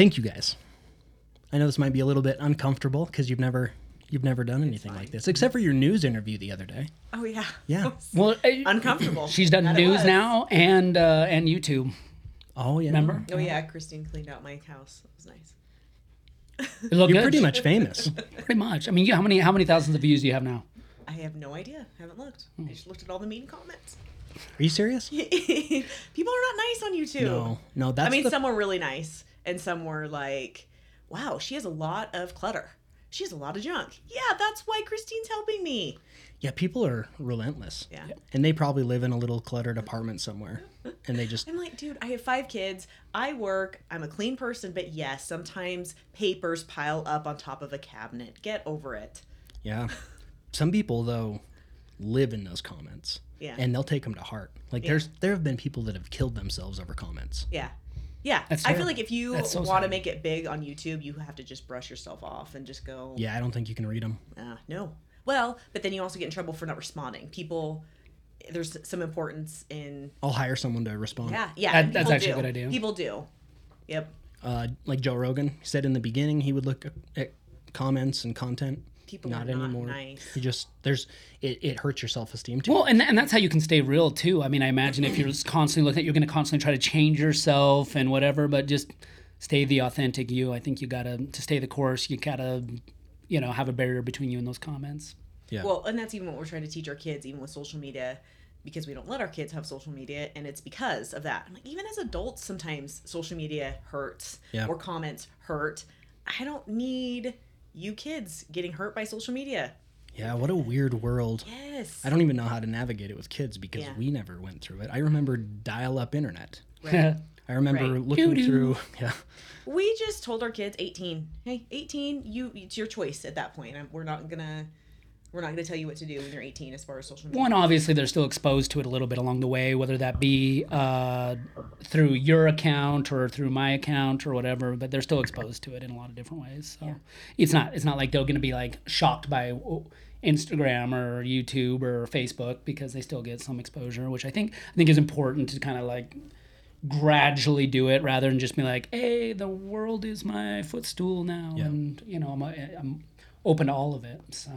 thank you guys. I know this might be a little bit uncomfortable because you've never you've never done anything like this, except for your news interview the other day. Oh yeah. Yeah. Well, eh, Uncomfortable. she's done That it news was. now and uh, and YouTube. Oh yeah. Remember? Oh yeah, Christine cleaned out my house. It was nice. It looked You're good. pretty much famous. Pretty much. I mean, you, how many how many thousands of views do you have now? I have no idea. Haven't looked. Hmm. I just looked at all the mean comments. Are you serious? People are not nice on YouTube. No, no. That's I mean, the, some were really nice, and some were like, "Wow, she has a lot of clutter. She has a lot of junk." Yeah, that's why Christine's helping me. yeah. People are relentless. Yeah. And they probably live in a little cluttered apartment somewhere, and they just I'm like, dude, I have five kids. I work. I'm a clean person, but yes, sometimes papers pile up on top of a cabinet. Get over it. yeah. Some people though live in those comments. Yeah. And they'll take them to heart. Like there's there have been people that have killed themselves over comments. Yeah. Yeah. That's I feel like if you That's so want to sad. make it big on YouTube, you have to just brush yourself off and just go, Yeah, I don't think you can read them. uh, no. Well, but then you also get in trouble for not responding. People, there's some importance in, I'll hire someone to respond. yeah, yeah. That- and that's people actually a do. good idea. People do. Yep. Uh, like Joe Rogan said in the beginning, he would look at comments and content. People not are not anymore. nice. You just there's it, it hurts your self esteem too. Well, and, and that's how you can stay real too. I mean, I imagine if you're just constantly looking at, you're going to constantly try to change yourself and whatever, but just stay the authentic you. I think you got to to stay the course. You got to, you know, have a barrier between you and those comments. yeah. Well, and that's even what we're trying to teach our kids, even with social media, because we don't let our kids have social media, and it's because of that. I'm like, even as adults, sometimes social media hurts Yeah. or comments hurt. I don't need you kids getting hurt by social media. yeah, what a weird world. Yes. I don't even know how to navigate it with kids because Yeah. we never went through it. I remember dial up internet. Right. I remember Right. looking Doo-doo. through yeah. we just told our kids 18 hey 18 you it's your choice at that point I'm, we're not gonna we're not gonna tell you what to do when you're 18 as far as social media One, obviously, they're still exposed to it a little bit along the way, whether that be uh, through your account or through my account or whatever. But they're still exposed to it in a lot of different ways. So it's not it's not like they're going to be like shocked by Instagram or YouTube or Facebook because they still get some exposure, which I think I think is important to kind of like gradually do it rather than just be like, hey, the world is my footstool now, Yeah. and you know I'm I'm open to all of it. So.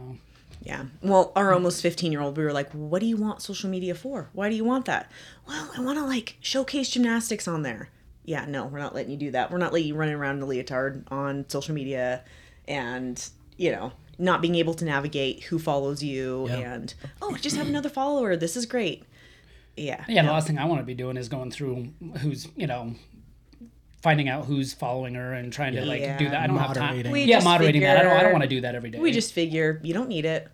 Yeah well our almost 15 year old we were like what do you want social media for why do you want that well i want to like showcase gymnastics on there yeah no we're not letting you do that we're not letting you running around in a leotard on social media and you know not being able to navigate who follows you Yeah. and oh just have another follower this is great yeah Yeah, no. the last thing I want to be doing is going through who's, you know, finding out who's following her and trying to like do that. I don't have time. We yeah, just moderating that. I don't. I don't want to do that every day. We just figure you don't need it.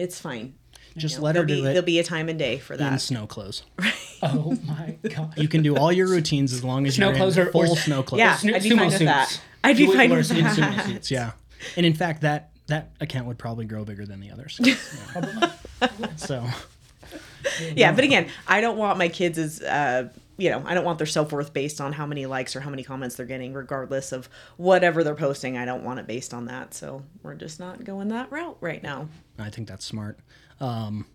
It's fine. Just You know, let her do be, it There'll be a time and day for that. in snow clothes. Right. Oh my god. You can do all your routines as long as Snow you're clothes in full or- snow clothes. Yeah, Sno- I'd be sumo fine with that. I'd be You fine wear with sumo that. Suits, yeah. And in fact, that that account would probably grow bigger than the others. Yeah. so Yeah, but again, I don't want my kids as uh, you know, I don't want their self worth based on how many likes or how many comments they're getting, regardless of whatever they're posting. I don't want it based on that. So we're just not going that route right now. I think that's smart. Um,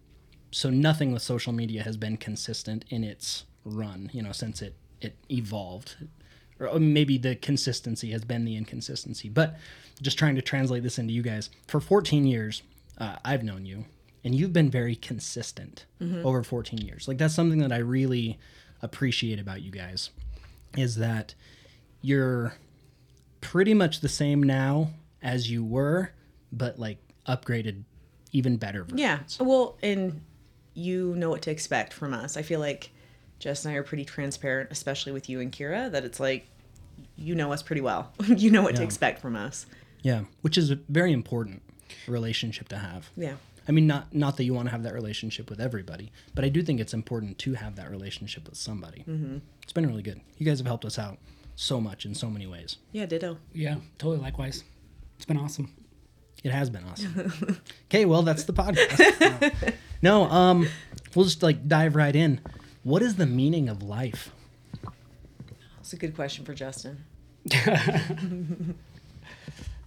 so nothing with social media has been consistent in its run, you know, since it it evolved. Or maybe the consistency has been the inconsistency. But just trying to translate this into you guys. For 14 years, uh, I've known you, and you've been very consistent over 14 years. Like that's something that I really appreciate about you guys, is that you're pretty much the same now as you were, but like upgraded even better. versions. Yeah. Well, and you know what to expect from us. I feel like Jess and I are pretty transparent, especially with you and Kira, that it's like you know us pretty well. you know what to expect from us. Yeah, which is a very important relationship to have. Yeah. I mean, not not that you want to have that relationship with everybody, but I do think it's important to have that relationship with somebody. Mm-hmm. It's been really good. You guys have helped us out so much in so many ways. Yeah, ditto. Yeah, totally. Likewise. It's been awesome. It has been awesome. okay, well, that's the podcast. no, um, we'll just like dive right in. What is the meaning of life? That's a good question for Justin.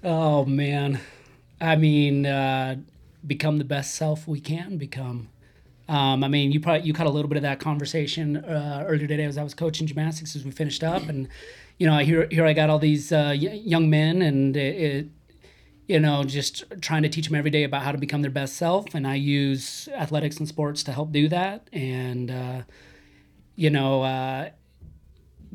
Oh man, I mean, uh, become the best self we can become. Um, I mean, you probably you caught a little bit of that conversation uh, earlier today as I was coaching gymnastics as we finished up, and you know, I here here I got all these uh, young men, and it, it, you know, just trying to teach them every day about how to become their best self, and I use athletics and sports to help do that, and uh, you know. Uh,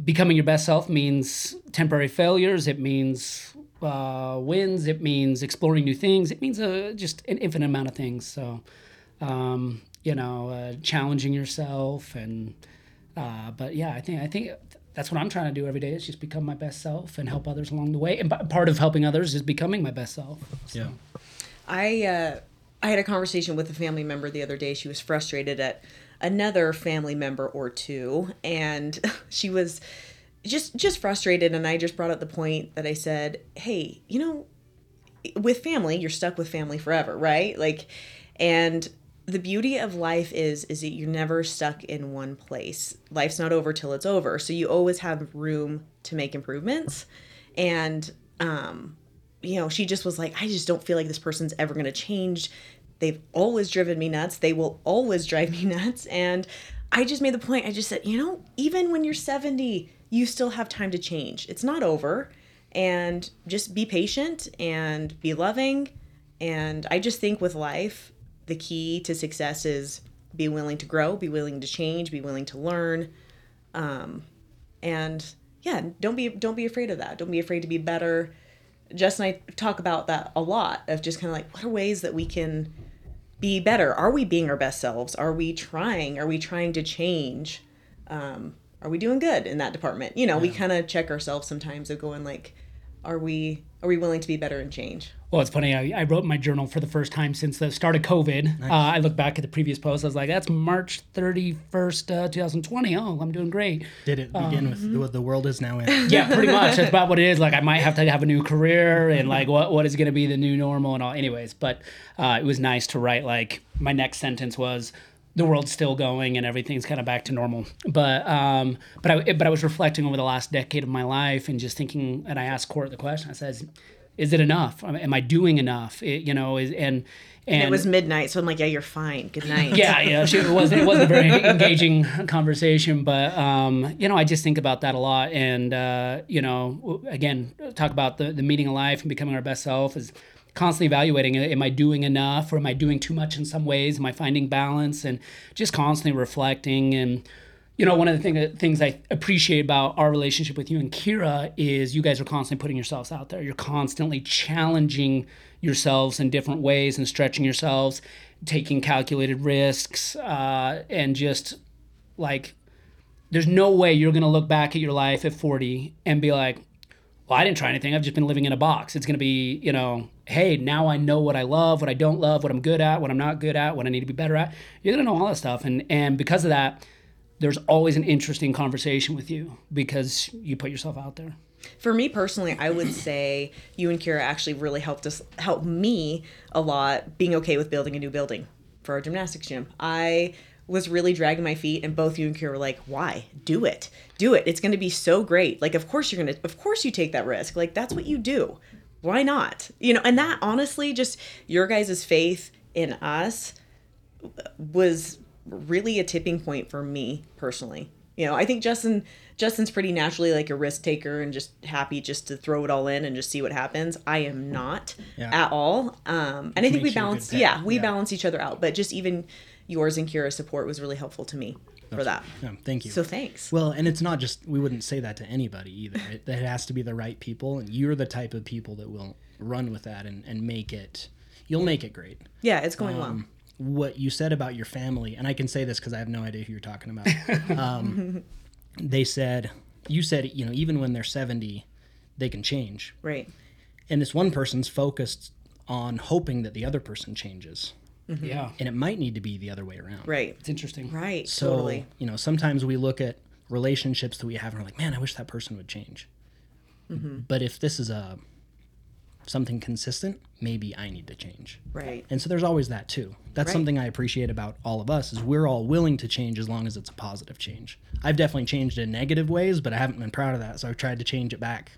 becoming your best self means temporary failures. It means uh, wins. It means exploring new things. It means uh, just an infinite amount of things. So, um, you know, uh, challenging yourself and, uh, but yeah, I think I think that's what I'm trying to do every day is just become my best self and help others along the way. And p- part of helping others is becoming my best self. So, Yeah. I uh, I had a conversation with a family member the other day. She was frustrated at another family member or two, and she was just just frustrated. And I just brought up the point that I said, "Hey, you know, with family, you're stuck with family forever, right? Like, and." The beauty of life is is that you're never stuck in one place. Life's not over till it's over. So you always have room to make improvements. And um you know, she just was like, I just don't feel like this person's ever going to change. They've always driven me nuts. They will always drive me nuts. And I just made the point. I just said, you know, even when you're 70, you still have time to change. It's not over. And just be patient and be loving. And I just think with life, the key to success is be willing to grow, be willing to change, be willing to learn. Um, and yeah, don't be don't be afraid of that. Don't be afraid to be better. Jess and I talk about that a lot of just kind of like what are ways that we can be better? Are we being our best selves? Are we trying? Are we trying to change? Um, are we doing good in that department? You know, we kind of check ourselves sometimes of going like, are we are we willing to be better and change? Well, it's funny. I, I wrote my journal for the first time since the start of COVID. Uh, I look back at the previous post. I was like, "That's March thirty first, uh, two thousand twenty. Oh, I'm doing great." Did it begin with mm-hmm. the, the world is now in? Yeah, pretty much. That's about what it is. Like, I might have to have a new career, and like, what what is going to be the new normal and all. Anyways, but uh, it was nice to write. Like, my next sentence was, "The world's still going, and everything's kind of back to normal." But um, but I but I was reflecting over the last decade of my life and just thinking. And I asked Court the question. I says, "Is it enough? Am I doing enough? It, you know, is and." And it was midnight, so I'm like, yeah, you're fine. Good night. yeah, yeah. She, it wasn't it wasn't a very engaging conversation, but um, you know, I just think about that a lot, and uh, you know, again, talk about the the meaning of life and becoming our best self is constantly evaluating am i doing enough or am i doing too much in some ways? Am i finding balance? And just constantly reflecting. And you know one of the thing, things i appreciate about our relationship with you and kira is you guys are constantly putting yourselves out there. You're constantly challenging yourselves in different ways and stretching yourselves taking calculated risks uh, and just like there's no way you're going to look back at your life at 40 and be like well i didn't try anything. I've just been living in a box. It's going to be you know hey now i know what i love what i don't love what i'm good at what i'm not good at what i need to be better at. You're going to know all that stuff. And and because of that there's always an interesting conversation with you because you put yourself out there. For me personally, I would say you and Kira actually really helped us help me a lot being okay with building a new building for our gymnastics gym. I was really dragging my feet and both you and Kira were like, "Why? Do it. Do it. It's going to be so great. Like of course you're going to of course you take that risk. Like that's what you do. Why not?" You know, and that honestly just your guys' faith in us was really a tipping point for me personally. You know, I think Justin Justin's pretty naturally like a risk taker and just happy just to throw it all in and just see what happens. I am not Yeah. at all. Um, and I think we makes you a good balance yeah, we Yeah. balance each other out. But just even yours and Kira's support was really helpful to me for that. Yeah, thank you. So thanks. Well, and it's not just we wouldn't say that to anybody either. It, it has to be the right people, and you're the type of people that will run with that and, and make it. You'll make it great. yeah, it's going well. Um, what you said about your family, and I can say this because I have no idea who you're talking about. um, they said you said you know even when they're 70, they can change, Right. and this one person's focused on hoping that the other person changes, yeah and it might need to be the other way around. Right. it's interesting Right. So, totally. you know, sometimes we look at relationships that we have and we're like, man, I wish that person would change. Mm-hmm. But if this is a something consistent, maybe I need to change. Right. And so there's always that too. That's Right. something I appreciate about all of us is we're all willing to change as long as it's a positive change. I've definitely changed in negative ways, but I haven't been proud of that, so I've tried to change it back.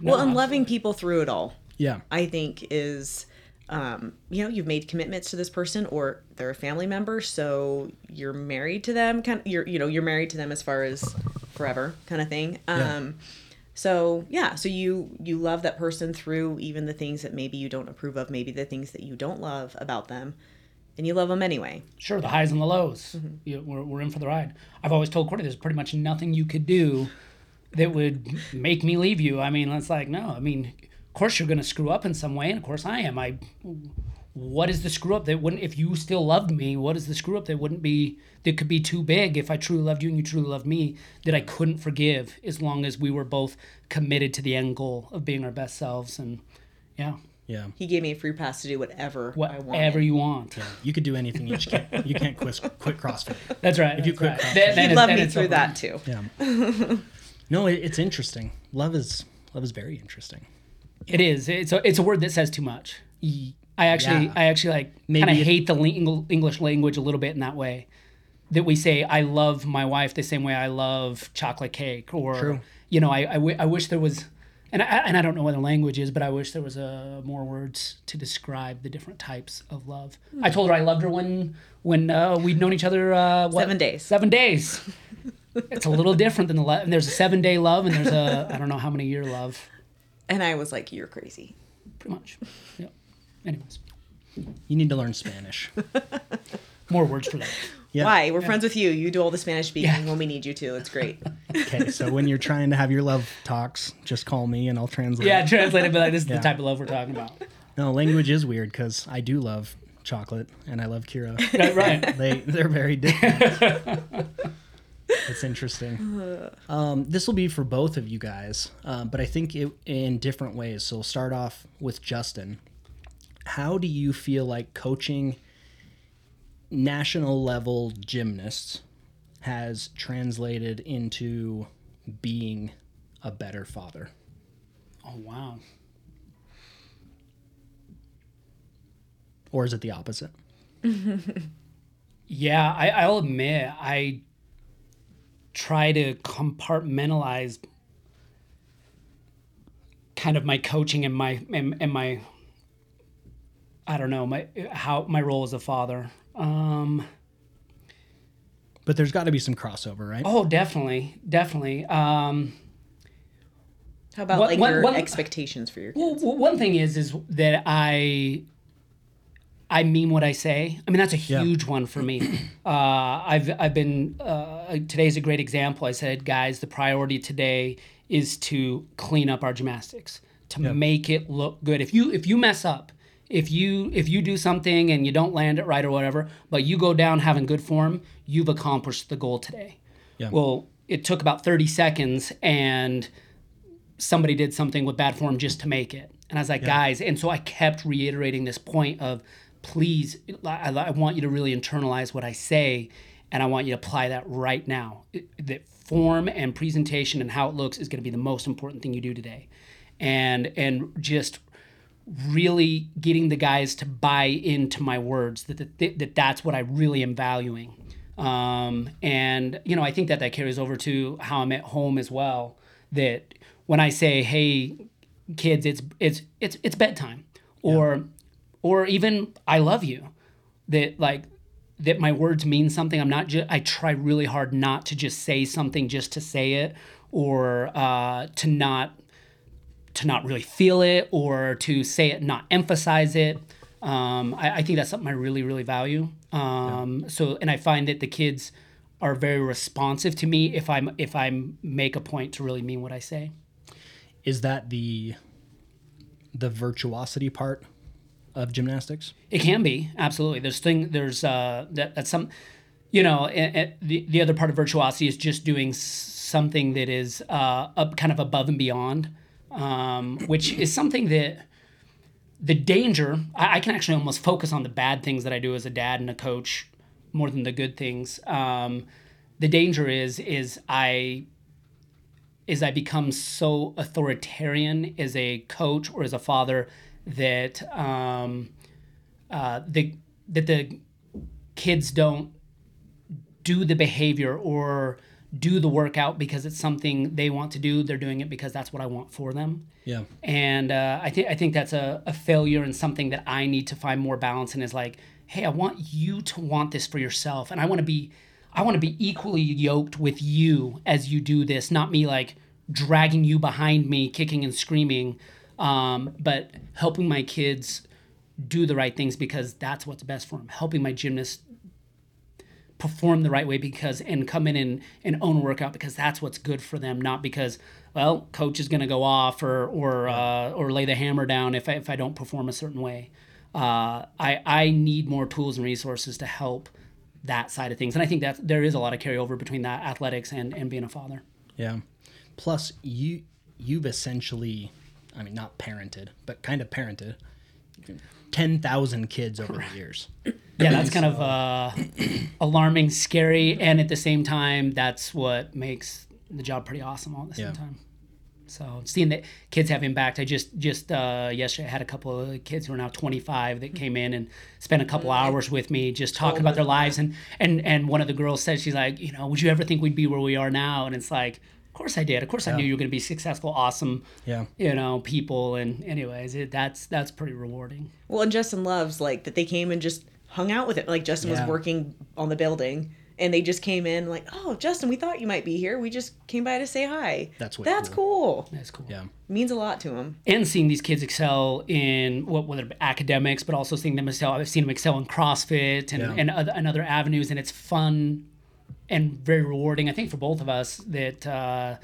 well, and loving people through it all. Yeah. I think is um, you know you've made commitments to this person or they're a family member so you're married to them kind of you're you know you're married to them as far as forever kind of thing um, So yeah, so you you love that person through even the things that maybe you don't approve of, maybe the things that you don't love about them, and you love them anyway. Sure, the highs and the lows. You, we're, we're in for the ride. I've always told Courtney there's pretty much nothing you could do that would make me leave you. I mean, it's like, no, I mean, of course you're going to screw up in some way, and of course I am. I, what is the screw up that wouldn't, if you still loved me, what is the screw up that wouldn't be, that could be too big if I truly loved you and you truly loved me, that I couldn't forgive as long as we were both committed to the end goal of being our best selves. And yeah, Yeah. He gave me a free pass to do whatever, whatever wanted. you want. yeah. You could do anything. You just can't. You can't quit, quit CrossFit. That's right. If you quit CrossFit. then, then He it's- loved me through over. that too. Yeah. no, it, it's interesting. Love is love is very interesting. It is. It's a, it's a word that says too much. I actually, Yeah. I actually like Maybe kind of hate the English language a little bit in that way. That we say, I love my wife the same way I love chocolate cake, or True. you know, I, I, w- I wish there was, and I, and I don't know what the language is, but I wish there was uh, more words to describe the different types of love. I told her I loved her when when uh, we'd known each other uh, what, Seven days. Seven days. it's a little different than the le- there's a seven day love and there's a I don't know how many year love. And I was like, "You're crazy." pretty much. Yeah. Anyways, You need to learn Spanish. more words for that. Yeah. Why? We're friends with you. You do all the Spanish speaking Yeah. when we need you to. It's great. Okay, so when you're trying to have your love talks, just call me and I'll translate. Yeah, translate it, but like this is Yeah. the type of love we're talking about. No, language is weird because I do love chocolate and I love Kira. Right, right. they they're very different. It's interesting. Um, this will be for both of you guys, uh, but I think it, in different ways. So we'll start off with Justin. How do you feel like coaching national level gymnasts has translated into being a better father? Oh wow. Or is it the opposite? Yeah, I, I'll admit I try to compartmentalize kind of my coaching and my and, and my I don't know my how my role as a father. Um, But there's got to be some crossover, right? oh, definitely, definitely. Um, How about What- like what- your what- expectations for your kids? Well, well, one thing is is that I I mean what I say. I mean that's a Yeah. huge one for me. Uh, I've I've been uh, today's a great example. I said, guys, the priority today is to clean up our gymnastics to make it look good. If you if you mess up, if you if you do something and you don't land it right or whatever, but you go down having good form, you've accomplished the goal today. Yeah. Well, it took about 30 seconds and somebody did something with bad form just to make it. And I was like, guys, and so I kept reiterating this point of please, I, I want you to really internalize what I say and I want you to apply that right now. That form and presentation and how it looks is going to be the most important thing you do today. And and just really getting the guys to buy into my words that that, that that's what I really am valuing. Um, and you know, I think that that carries over to how I'm at home as well. That when I say, "Hey, kids, it's it's it's it's bedtime," or or even "I love you," that like that my words mean something. I'm not just. I try really hard not to just say something just to say it, or uh, to not to not really feel it or to say it, not emphasize it. Um, I, I think that's something I really, really value. Um, So, and I find that the kids are very responsive to me if I'm if I make a point to really mean what I say. Is that the the virtuosity part of gymnastics? It can be absolutely. There's thing. There's uh that that's some, you know. And, and the the other part of virtuosity is just doing something that is uh up kind of above and beyond, um, which is something that the danger. I, I can actually almost focus on the bad things that I do as a dad and a coach more than the good things. Um, the danger is is I is I become so authoritarian as a coach or as a father that um, uh, the that the kids don't do the behavior or do the workout because it's something they want to do. They're doing it because that's what I want for them. Yeah. And uh, I think I think that's a, a failure and something that I need to find more balance in. Is like, hey, I want you to want this for yourself, and I want to be, I want to be equally yoked with you as you do this. Not me like dragging you behind me, kicking and screaming, um, but helping my kids do the right things because that's what's best for them. Helping my gymnasts perform the right way because and come in and, and own a workout because that's what's good for them, not because well, coach is going to go off or or uh, or lay the hammer down if I, if I don't perform a certain way. Uh, I I need more tools and resources to help that side of things, and I think that there is a lot of carryover between that athletics and and being a father. Yeah. Plus, you you've essentially, I mean, not parented, but kind of parented, ten thousand kids over the years. Yeah, that's kind of uh, alarming, scary, and at the same time, that's what makes the job pretty awesome all at the same Yeah. time. So seeing that kids have impact, I just just uh, yesterday I had a couple of kids who are now 25 that came in and spent a couple hours with me just talking about their lives, and and and one of the girls said she's like, you know, would you ever think we'd be where we are now? And it's like, of course I did. Of course I knew you were going to be successful, awesome, Yeah. you know, people. And anyways, it, that's that's pretty rewarding. Well, and Justin loves like that they came and just hung out with it. Like Justin Yeah. was working on the building and they just came in like, "Oh, Justin, we thought you might be here. We just came by to say hi." That's way That's cool. That's cool. Yeah. Means a lot to him. and seeing these kids excel in what whether academics, but also seeing them excel. I've seen them excel in CrossFit and Yeah. and, other, and other avenues, and it's fun and very rewarding. I think for both of us that uh,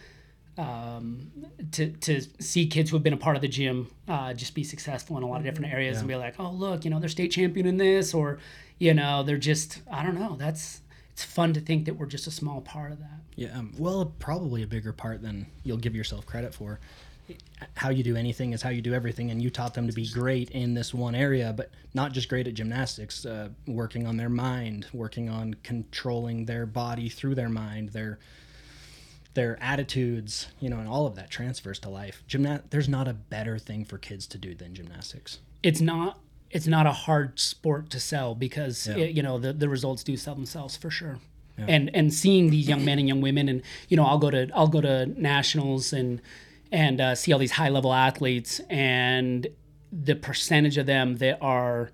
um, to to see kids who have been a part of the gym uh, just be successful in a lot of different areas and be like, oh look, you know, they're state champion in this, or you know, they're just I don't know. That's it's fun to think that we're just a small part of that. Yeah. Um, well, probably a bigger part than you'll give yourself credit for. How you do anything is how you do everything, and you taught them to be great in this one area, but not just great at gymnastics. Uh, working on their mind, working on controlling their body through their mind, their their attitudes, you know, and all of that transfers to life. Gymna- There's not a better thing for kids to do than gymnastics. it's not it's not a hard sport to sell because Yeah. it- you know the, the results do sell themselves for sure and and seeing these young men and young women and you know i'll go to i'll go to nationals and and uh, see all these high level athletes and the percentage of them that are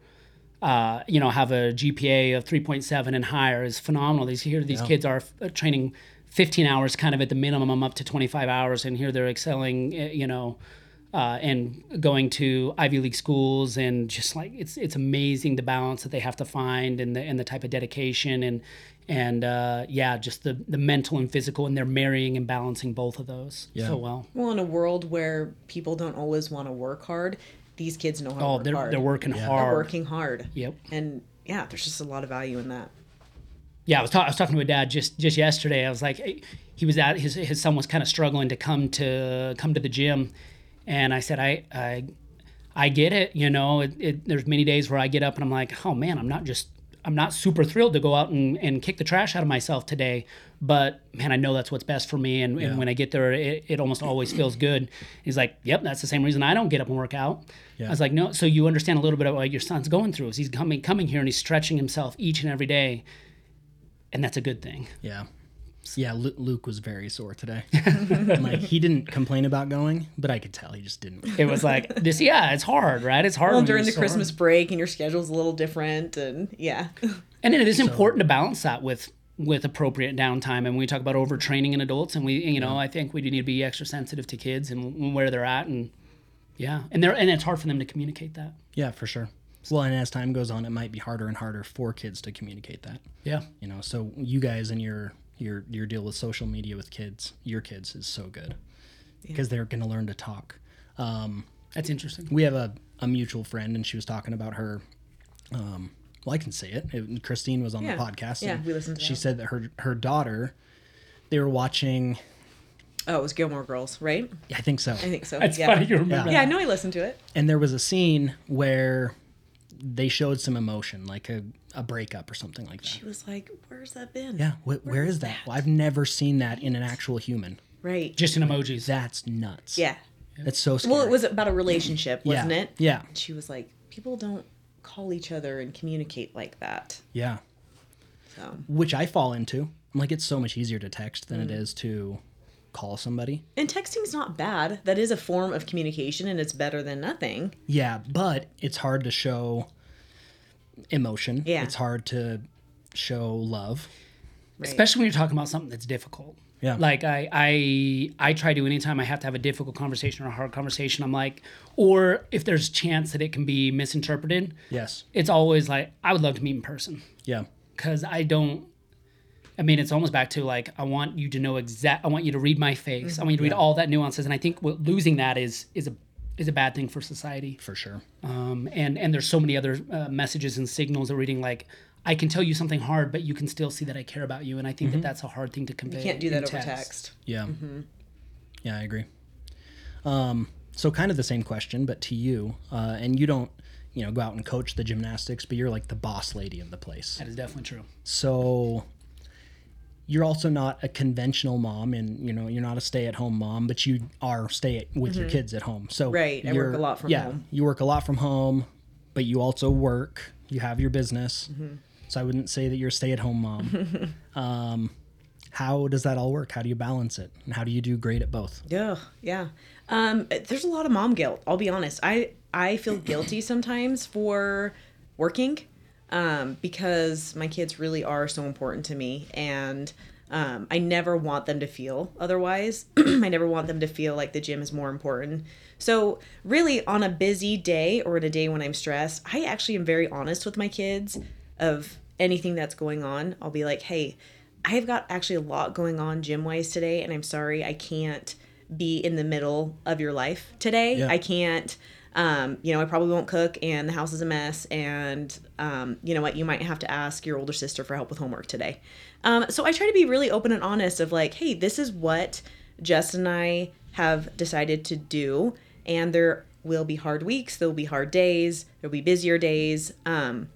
uh, you know have a gpa of 3.7 and higher is phenomenal. These here these kids are uh, training 15 hours kind of at the minimum up to 25 hours and here they're excelling uh, you know uh, and going to Ivy League schools and just like it's it's amazing the balance that they have to find and the and the type of dedication and and uh, yeah just the the mental and physical and they're marrying and balancing both of those Yeah. so well. Well, in a world where people don't always want to work hard, these kids know how to Oh, work they're hard. they're working hard. They're working hard. Yep. And yeah, there's just a lot of value in that. Yeah, I was, ta- I was talking to a dad just just yesterday. I was like, eh, he was at his his son was kind of struggling to come to come to the gym, and I said, I I, I get it. You know, it, it, there's many days where I get up and I'm like, oh man, I'm not just I'm not super thrilled to go out and, and kick the trash out of myself today, but man, I know that's what's best for me. And, and when I get there, it, it almost always feels good. He's like, yep, that's the same reason I don't get up and work out. I was like, no, so you understand a little bit about what your son's going through. Is he's coming coming here and he's stretching himself each and every day and that's a good thing. Yeah. Yeah, Lu- Luke was very sore today. like he didn't complain about going, but I could tell he just didn't. It was like this. Yeah, it's hard, right? It's hard Well, during the sore. Christmas break and your schedule's a little different, and yeah, and then it is important to balance that with with appropriate downtime. And when we talk about overtraining in adults, and we, you know, I think we do need to be extra sensitive to kids and where they're at, and yeah, and they're and it's hard for them to communicate that. Yeah, for sure. Well, and as time goes on, it might be harder and harder for kids to communicate that. Yeah, You know, so you guys and your your your deal with social media with kids, your kids is so good because they're going to learn to talk. Um, that's interesting. we have a, a mutual friend, and she was talking about her. Um, well, I can say it. it Christine was on Yeah. the podcast. Yeah, we listened to She that. said that her her daughter, they were watching. oh, it was Gilmore Girls, right? Yeah, I think so. I think so. That's yeah. funny you remember. Yeah, I know I listened to it. and there was a scene where they showed some emotion, like a, a breakup or something like that. She was like, "Where's that been?" Yeah, wh- where is that? Well, I've never seen that in an actual human. Right. Just in emojis. That's nuts. yeah. That's so scary. Well, it was about a relationship, wasn't yeah. it? Yeah, She was like, "People don't call each other and communicate like that." yeah. So, Which I fall into. I'm like, it's so much easier to text than it Mm. is to call somebody. and texting's not bad. That is a form of communication, and it's better than nothing. Yeah, but it's hard to show emotion. Yeah. It's hard to show love. Right. Especially when you're talking about something that's difficult. Yeah. Like I I I try to anytime I have to have a difficult conversation or a hard conversation, I'm like, or if there's chance that it can be misinterpreted, Yes. it's always like I would love to meet in person Yeah. because I don't. I mean, it's almost back to like I want you to know exact. I want you to read my face. I want you to read all that nuances, and I think what, losing that is is a is a bad thing for society. For sure. Um, and and there's so many other uh, messages and signals of reading like I can tell you something hard, but you can still see that I care about you, and I think that that's a hard thing to convey. You can't do in that over text. Yeah. Yeah, I agree. Um, so kind of the same question, but to you, uh, and you don't, you know, go out and coach the gymnastics, but you're like the boss lady of the place. That is definitely true. So you're also not a conventional mom, and you know, you're not a stay-at-home mom, but you are stay with your kids at home. So Mm-hmm. Right, I work a lot from yeah, home. you work a lot from home, but you also work. You have your business. Mm-hmm. So I wouldn't say that you're a stay-at-home mom. um, how does that all work? How do you balance it? And how do you do great at both? Yeah, yeah. Um, there's a lot of mom guilt. I'll be honest. I I feel guilty sometimes for working, um, because my kids really are so important to me, and um, I never want them to feel otherwise. I never want them to feel like the gym is more important. So really, on a busy day or in a day when I'm stressed, I actually am very honest with my kids of anything that's going on. I'll be like, hey. I've got actually a lot going on gym wise today, and I'm sorry I can't be in the middle of your life today. Yeah. I can't, um, you know, I probably won't cook, and the house is a mess, and um, you know what, you might have to ask your older sister for help with homework today. Um, so I try to be really open and honest of like, hey, this is what Justin and I have decided to do, and there will be hard weeks, there'll be hard days, there'll be busier days. Um,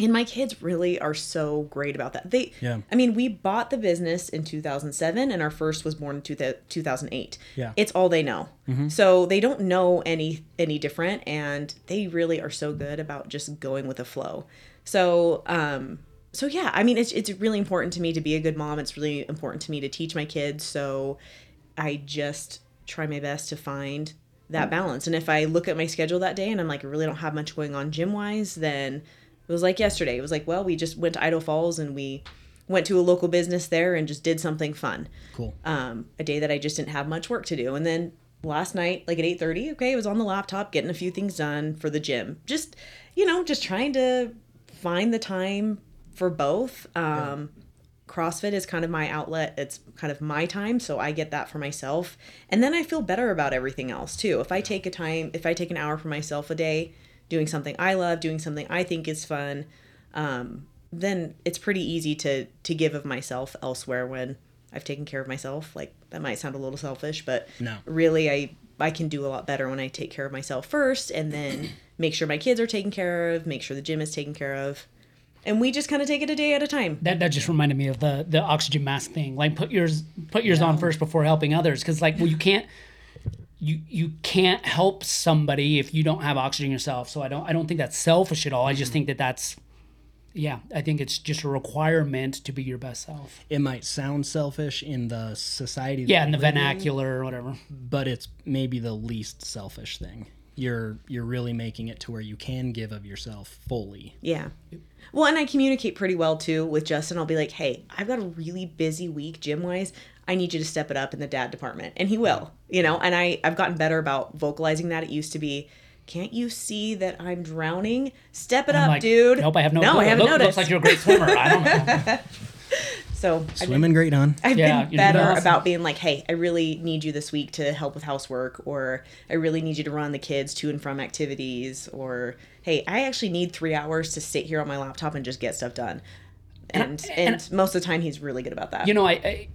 and my kids really are so great about that. They, Yeah. I mean, we bought the business in 2007, and our first was born in two thou- 2008. Yeah. it's all they know. So they don't know any any different, and they really are so good about just going with the flow. So, um, so yeah, I mean, it's it's really important to me to be a good mom. It's really important to me to teach my kids. So, I just try my best to find that balance. And if I look at my schedule that day and I'm like, I really don't have much going on gym wise, then it was like yesterday. It was like, well, we just went to Idaho Falls and we went to a local business there and just did something fun. Cool. Um, a day that I just didn't have much work to do. And then last night, like at 8:30, okay, I was on the laptop getting a few things done for the gym. Just, you know, just trying to find the time for both. Um CrossFit is kind of my outlet. It's kind of my time, so I get that for myself. And then I feel better about everything else too. If I take a time, if I take an hour for myself a day, doing something I love, doing something I think is fun, um, then it's pretty easy to to give of myself elsewhere when I've taken care of myself. Like that might sound a little selfish, but No. really I I can do a lot better when I take care of myself first and then make sure my kids are taken care of, make sure the gym is taken care of. And we just kind of take it a day at a time. That, that just reminded me of the the oxygen mask thing. Like put yours put yours on first before helping others, because like well you can't you you can't help somebody if you don't have oxygen yourself. So I don't I don't think that's selfish at all. I just mm-hmm. think that that's yeah I think it's just a requirement to be your best self. It might sound selfish in the society. Yeah, in the we live vernacular or whatever. but it's maybe the least selfish thing. You're you're really making it to where you can give of yourself fully. Yeah. Well, and I communicate pretty well too with Justin. I'll be like, hey, I've got a really busy week gym wise. I need you to step it up in the dad department. And he will, you know, and I, I've gotten better about vocalizing that. It used to be, can't you see that I'm drowning? Step it I'm up, like, dude. Nope, I have no. No. I haven't Look- noticed. Looks like you're a great swimmer. I don't know. so I've been, Swimming great, hon. I've Yeah, been better awesome. about being like, hey, I really need you this week to help with housework, or I really need you to run the kids to and from activities, or hey, I actually need three hours to sit here on my laptop and just get stuff done. And and, and- most of the time, he's really good about that. you know, I, I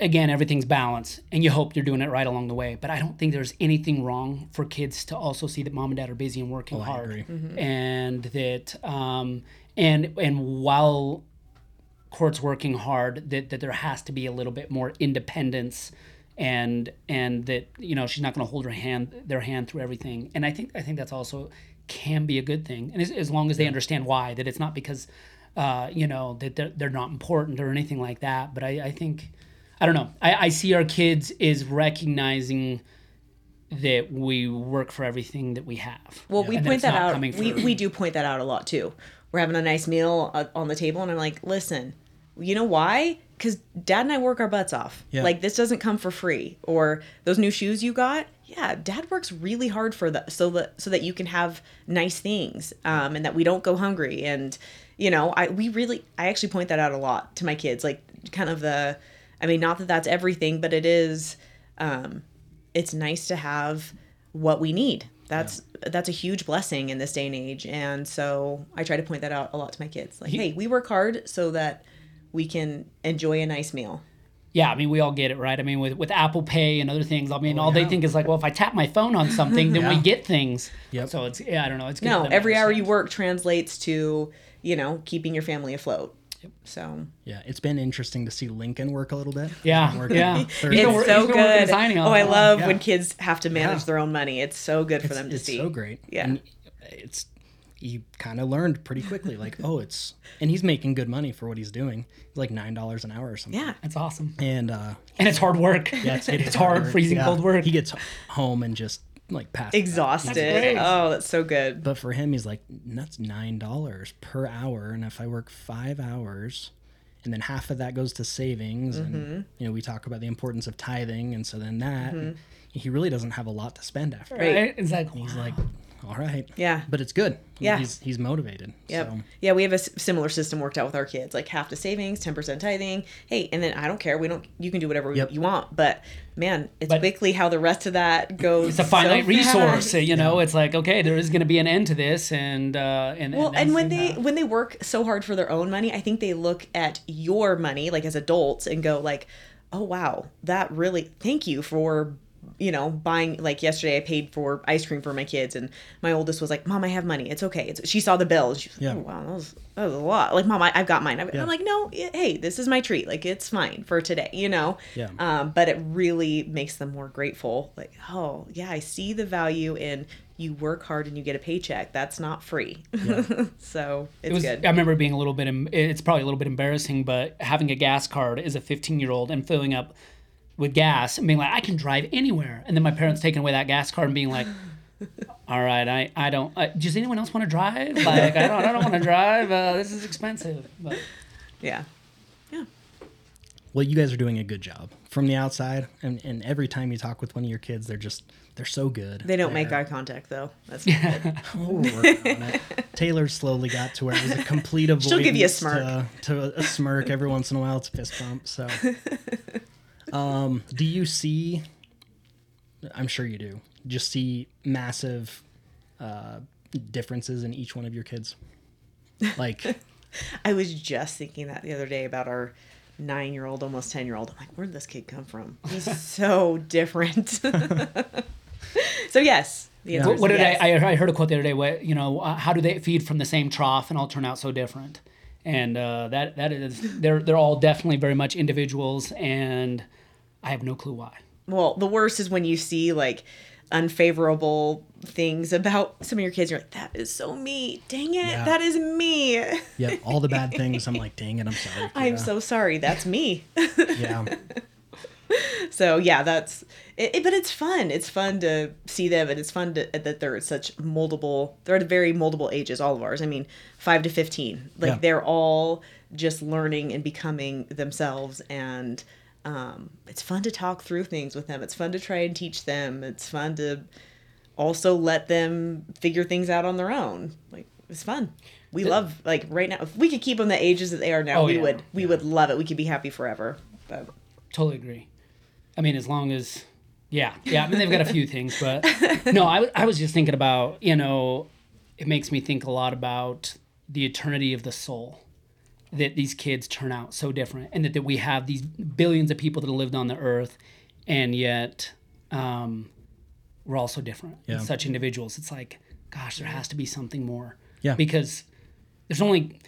again, everything's balance, and you hope you're doing it right along the way. But I don't think there's anything wrong for kids to also see that mom and dad are busy and working Oh, I hard, agree. and that um, and and while court's working hard, that that there has to be a little bit more independence. And and that you know she's not going to hold her hand their hand through everything, and I think I think that's also can be a good thing, and as, as long as they understand why that it's not because uh, you know that they're, they're not important or anything like that. But I, I think I don't know. I, I see our kids is recognizing that we work for everything that we have. Well, we And point it's that out. We we do point that out a lot too. We're having a nice meal uh, on the table, and I'm like, listen, you know why? because dad and I work our butts off. Yeah. Like this doesn't come for free. Or those new shoes you got, yeah, dad works really hard for that so that so that you can have nice things, um, and that we don't go hungry. And you know, I we really I actually point that out a lot to my kids. Like kind of the, I mean, not that that's everything, but it is. Um, it's nice to have what we need. That's that's a huge blessing in this day and age. And so I try to point that out a lot to my kids. Like, hey, we work hard so that we can enjoy a nice meal. Yeah, I mean, we all get it, right? I mean, with, with Apple Pay and other things, I mean, all they think is like, well, if I tap my phone on something, then we get things. Yep. So it's, yeah, I don't know. It's good No, for them every hour you work translates to, you know, keeping your family afloat. So Yeah, it's been interesting to see Lincoln work a little bit. Yeah, Working yeah. third- He's been it's wor- so he's been working good. his Oh. I love yeah. when kids have to manage Yeah. their own money. It's so good for it's, them to it's see. so great. Yeah. And it's he kind of learned pretty quickly, like, oh, it's and he's making good money for what he's doing. It's like nine dollars an hour or something. Yeah. That's awesome. And uh And it's hard work. yeah, it's, it's hard, work. freezing Yeah. cold work. He gets home and just like passes out. Exhausted. great. Oh, that's so good. But for him, he's like, that's nine dollars per hour, and if I work five hours, and then half of that goes to savings, Mm-hmm. and you know we talk about the importance of tithing, and so then that he really doesn't have a lot to spend after. Right. Right? It's like, He's like, all right, Yeah. but it's good. Yeah. he's he's motivated. Yep. So Yeah, we have a similar system worked out with our kids, like half the savings, ten percent tithing. Hey, and then I don't care. We don't. You can do whatever Yep. you want, but man, it's But- quickly how the rest of that goes. it's a finite so resource. You know, it's like, okay, there is going to be an end to this. And, uh, and, Well, that's- and when they when they work so hard for their own money, I think they look at your money like as adults and go like, "Oh wow, that really thank you for you know buying like yesterday I paid for ice cream for my kids and my oldest was like, "Mom, I have money. It's okay." It's, she saw the bill. She was like, Yeah. "Oh wow, that was, that was a lot." Like, "Mom, I, I've got mine." I'm, Yeah. I'm like, "No, hey, this is my treat. Like, it's fine for today." You know. Yeah. Um, but it really makes them more grateful. Like, oh yeah, I see the value in you work hard and you get a paycheck. That's not free. so it's it was, good. I remember being a little bit, it's probably a little bit embarrassing, but having a gas card as a 15 year old and filling up with gas and being like, I can drive anywhere. And then my parents taking away that gas card and being like, all right, I, I don't, uh, does anyone else want to drive? Like, I don't, I don't want to drive. Uh, this is expensive. But Yeah. Yeah. Well, you guys are doing a good job from the outside, and and every time you talk with one of your kids, they're just they're so good. They don't make They're- eye contact though. That's not good. Oh, we're working on it. Taylor slowly got to where it was a complete avoidance She'll give you a smirk. To, to a smirk every once in a while. It's a fist bump. So, um, do you see? I'm sure you do. Just see massive uh, differences in each one of your kids. Like, I was just thinking that the other day about our nine year old, almost 10 year old. I'm like, where did this kid come from? He's so different. so, yes. Yeah. is what did yes. I, I, I heard a quote the other day, what, you know, uh, how do they feed from the same trough and all turn out so different? And uh, that, that is, they're, they're all definitely very much individuals and I have no clue why. Well, the worst is when you see like unfavorable things about some of your kids. You're like, that is so me. Dang it. Yeah. That is me. yeah, all the bad things. I'm like, dang it, I'm sorry. I'm so sorry. That's me. yeah. so yeah that's it, it- but it's fun it's fun to see them and it's fun to, that they're at such moldable they're at very moldable ages all of ours i mean 5 to 15 like Yeah. they're all just learning and becoming themselves and um, it's fun to talk through things with them it's fun to try and teach them it's fun to also let them figure things out on their own like it's fun we love like right now if we could keep them the ages that they are now Oh, we yeah. would we would love it we could be happy forever but Totally agree. I mean, as long as, yeah, yeah. I mean, they've got a few things, but no, I, I was just thinking about, you know, it makes me think a lot about the eternity of the soul. That these kids turn out so different, and that, that we have these billions of people that have lived on the earth, and yet um, we're all so different. Yeah. Such individuals. It's like, gosh, there has to be something more. Yeah. Because there's only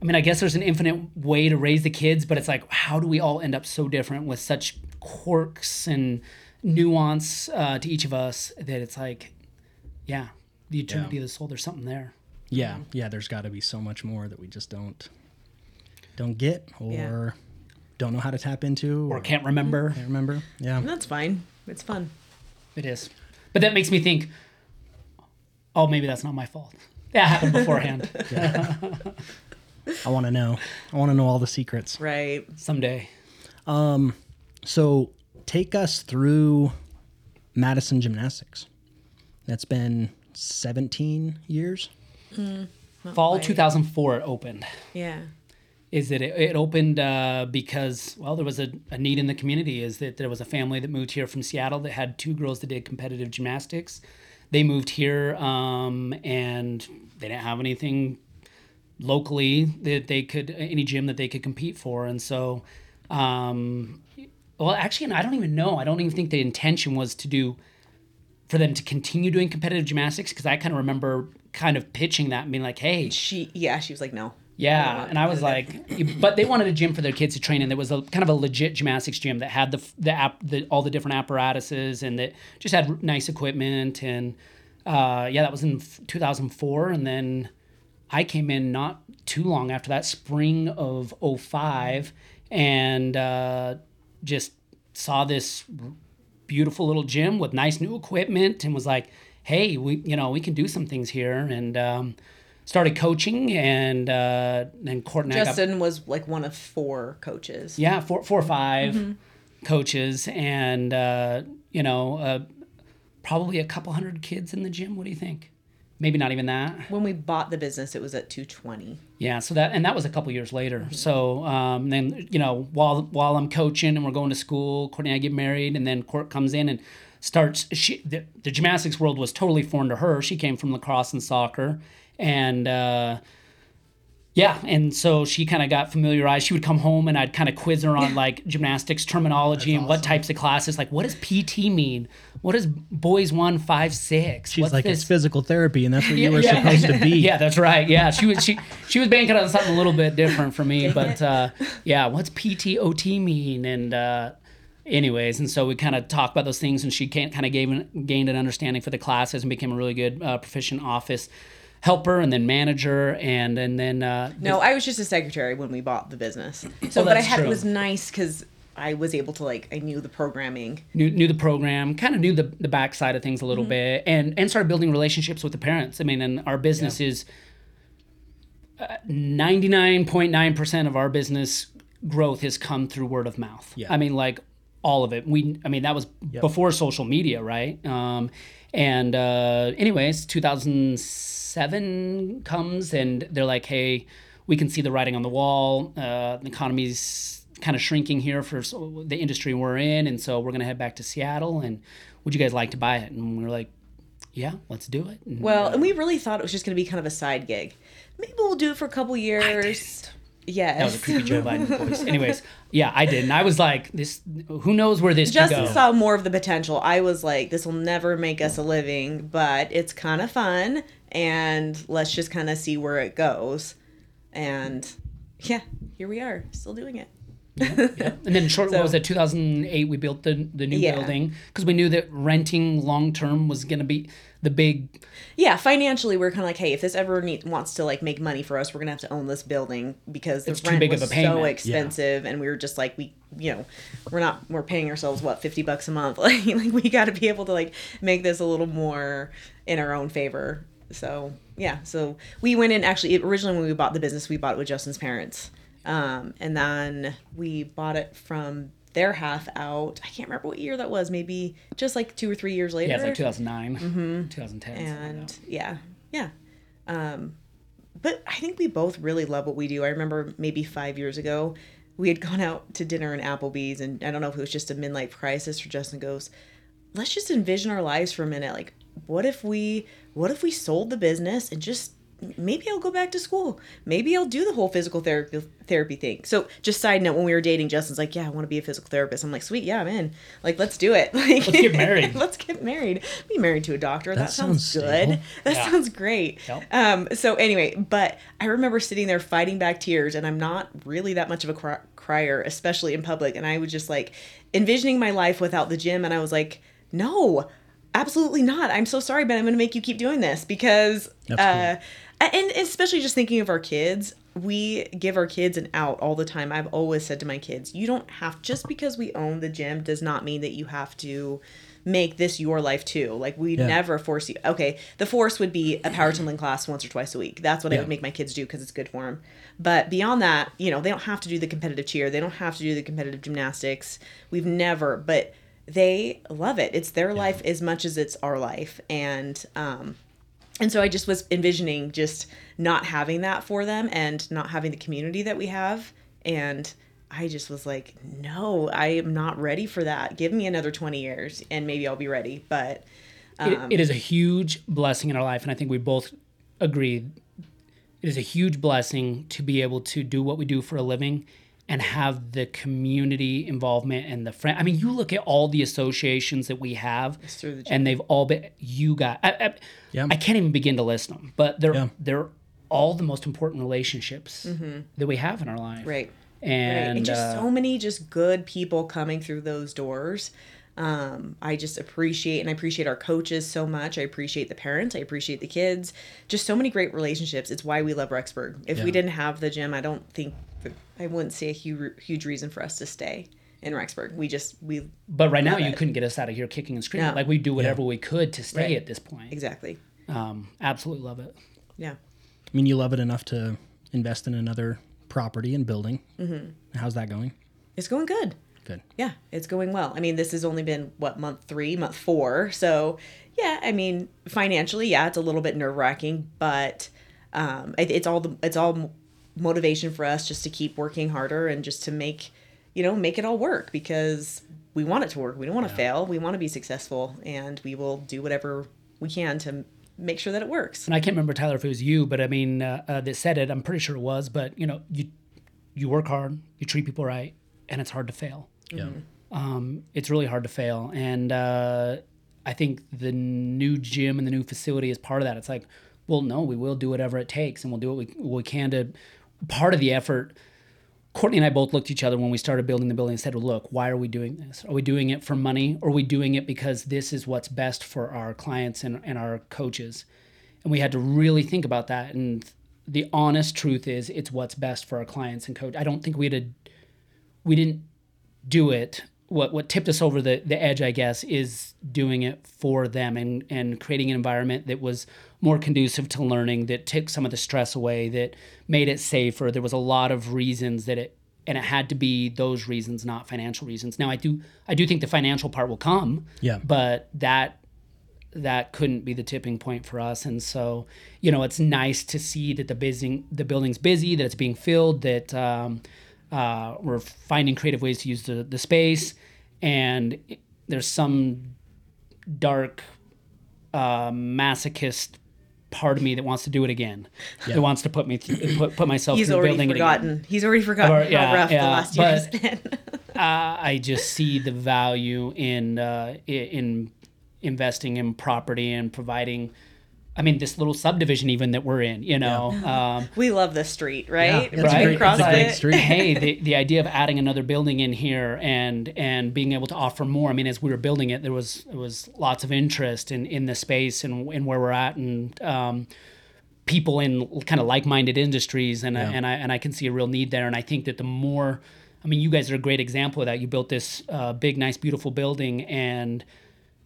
I mean, I guess there's an infinite way to raise the kids, but it's like, how do we all end up so different with such quirks and nuance uh, to each of us that it's like, yeah, the eternity Yeah. of the soul. There's something there. Yeah, yeah. There's got to be so much more that we just don't don't get or Yeah. don't know how to tap into Or can't remember. can't remember. Yeah, That's fine. It's fun. It is, but that makes me think. Oh, maybe that's not my fault. That happened beforehand. I want to know. I want to know all the secrets. Right. Someday. Um, so take us through Madison Gymnastics. That's been 17 years. Fall quite. 2004 it opened. Yeah. Is that it, it opened uh, because well there was a, a need in the community. Is that there was a family that moved here from Seattle that had two girls that did competitive gymnastics. They moved here um, and they didn't have anything locally that they could any gym that they could compete for, and so. Um, well, actually, I don't even know. I don't even think the intention was to do for them to continue doing competitive gymnastics because I kind of remember kind of pitching that and being like, "Hey, She yeah, she was like, no. Yeah," and I was like, "But they wanted a gym for their kids to train in. There was a kind of a legit gymnastics gym that had the the app, the, all the different apparatuses, and that just had nice equipment. And uh, yeah, that was in 2004, and then I came in not too long after that, spring of 05, and uh, just saw this beautiful little gym with nice new equipment and was like, hey, we you know we can do some things here and um, started coaching and uh, and got Justin was like one of four coaches. yeah four four or 5 Mm-hmm. coaches and uh, you know uh, probably a couple hundred kids in the gym. What do you think? Maybe not even that. When we bought the business, it was at 220. Yeah, so that and that was a couple years later. So um, then you know while while I'm coaching and we're going to school, Courtney and I get married, and then Court comes in and starts. She the, the gymnastics world was totally foreign to her. She came from lacrosse and soccer, and uh, yeah, and so she kind of got familiarized. She would come home and I'd kind of quiz her on like gymnastics terminology and what types of classes. Like, what does PT mean? What does boys one five six? She's What's like, this? it's physical therapy, and that's what you were Yeah. supposed to be. Yeah, that's right. Yeah, she was she she was banking on something a little bit different for me, but uh, yeah, what's PTOT mean? And uh, anyways, and so we kind of talked about those things, and she kind of gave an, gained an understanding for the classes and became a really good uh, proficient office helper and then manager and and then uh, No, I was just a secretary when we bought the business. So, Oh, but I had true. it was nice because I was able to like I knew the programming. knew, knew the program, kind of knew the, the backside of things a Mm-hmm. little bit, and and started building relationships with the parents. I mean, and our business is ninety nine point nine percent of our business growth has come through word of mouth. Yeah. I mean, like all of it. We, I mean, that was before social media, right? Um, and uh, anyways, two thousand seven comes, and they're like, hey, we can see the writing on the wall. Uh, the economy's kind of shrinking here for the industry we're in, and so we're gonna head back to Seattle. And would you guys like to buy it? And we are like, yeah, let's do it. And, Well, and we really thought it was just going to be kind of a side gig. Maybe we'll do it for a couple years. Yes. that was a creepy Joe Biden voice. Anyways, yeah, I did, and I was like, this. Who knows where this Justin saw more of the potential. I was like, this will never make us a living, but it's kind of fun, and let's just kind of see where it goes. And yeah, here we are, still doing it. yeah, yeah. And then short So- what was it 2008 we built the the new Yeah. building because we knew that renting long term was going to be the big Yeah, financially, we're kind of like, hey, if this ever need, wants to like make money for us, we're gonna have to own this building because the It's too rent big of was a payment. so Yeah. expensive, and we were just like, we, you know, we're not, we're paying ourselves what fifty bucks a month. Like, like we got to be able to like make this a little more in our own favor. So yeah, so we went in. Actually, originally when we bought the business, we bought it with Justin's parents, um, and then we bought it from their half out. I can't remember what year that was. Maybe just like two or three years later yeah it's like 2009 2010 something like and that. yeah yeah um but i think we both really love what we do i remember maybe five years ago we had gone out to dinner in applebee's and i don't know if it was just a midlife crisis or justin goes let's just envision our lives for a minute like what if we what if we sold the business and just maybe i'll go back to school. Maybe i'll do the whole physical therapy therapy thing. So just side note when we were dating justin's like yeah i want to be a physical therapist. I'm like sweet yeah i'm in. Like let's do it. Like Let's get married. let's get married. Be married to a doctor. That, That sounds, sounds good. stable. that Yeah. sounds great. Yep. um so anyway but i remember sitting there fighting back tears and i'm not really that much of a cry- crier especially in public and i was just like envisioning my life without the gym and i was like no absolutely not. I'm so sorry but i'm going to make you keep doing this because That's uh and especially just thinking of our kids we give our kids an out all the time i've always said to my kids you don't have just because we own the gym does not mean that you have to make this your life too. Like we Yeah. never force you. Okay, the force would be a power tumbling class once or twice a week. That's what I would make my kids do because it's good for them. But beyond that, you know, they don't have to do the competitive cheer. They don't have to do the competitive gymnastics. We've never, but they love it. It's their life as much as it's our life, and um, and so I just was envisioning just not having that for them and not having the community that we have. And I just was like, no, I am not ready for that. Give me another 20 years and maybe I'll be ready. But It- it um, is a huge blessing in our life, and I think we both agree. It is a huge blessing to be able to do what we do for a living and have the community involvement and the friend. I mean, you look at all the associations that we have, the and they've all been. You got. I, I, Yeah. I can't even begin to list them, but they're Yeah. they're all the most important relationships that we have in our life. Mm-hmm. right. And, right. And just uh, so many just good people coming through those doors. Um, I just appreciate and I appreciate our coaches so much. I appreciate the parents. I appreciate the kids. Just so many great relationships. It's why we love Rexburg. If Yeah. we didn't have the gym, I don't think I wouldn't see a huge huge reason for us to stay in Rexburg. We just we But right now, Love you it. couldn't get us out of here kicking and screaming. No. Like we do whatever we could to stay Right. at this point. exactly Um, absolutely love it. yeah. I mean, you love it enough to invest in another property and building. Mm-hmm. How's that going? It's going good. Good. Yeah, it's going well. I mean, this has only been what month three, month four. So, yeah, I mean, financially, yeah, it's a little bit nerve wracking, but um, it, it's all the it's all m- motivation for us just to keep working harder and just to make, you know, make it all work because we want it to work. We don't want to fail. We want to be successful, and we will do whatever we can to make sure that it works. And I can't remember Tyler if it was you, but I mean uh, uh, that said it. I'm pretty sure it was. But you know, you you work hard, you treat people right, and it's hard to fail. Yeah. Um, it's really hard to fail, and uh, I think the new gym and the new facility is part of that. It's like, well, no, we will do whatever it takes, and we'll do what we, what we can to. Part of the effort. Courtney and I both looked at each other when we started building the building and said, well, "Look, why are we doing this? Are we doing it for money, or are we doing it because this is what's best for our clients and, and our coaches?" And we had to really think about that. And the honest truth is, it's what's best for our clients and coach. I don't think we had a, we didn't do it. What what tipped us over the, the edge, I guess, is doing it for them and, and creating an environment that was more conducive to learning, that took some of the stress away, that made it safer. There was a lot of reasons that it and it had to be those reasons, not financial reasons. Now I do I do think the financial part will come. Yeah. But that that couldn't be the tipping point for us and so you know it's nice to see that the busy the building's busy that it's being filled that um, uh, we're finding creative ways to use the, the space and there's some dark uh, masochist part of me that wants to do it again that wants to put me th- put, put myself He's through already building it again forgotten. He's already forgotten Or- how yeah, rough the last year has been. uh, I just see the value in uh, in investing in property and providing. I mean, this little subdivision even that we're in, you know, um, we love this street, right? it's a right? great- Across it's a great it. street. hey, the, the idea of adding another building in here and and being able to offer more. I mean, as we were building it, there was there was lots of interest in in the space and, and where we're at and. Um, people in kind of like-minded industries and Yeah. and I and I can see a real need there and I think that the more I mean you guys are a great example of that you built this uh, big nice beautiful building and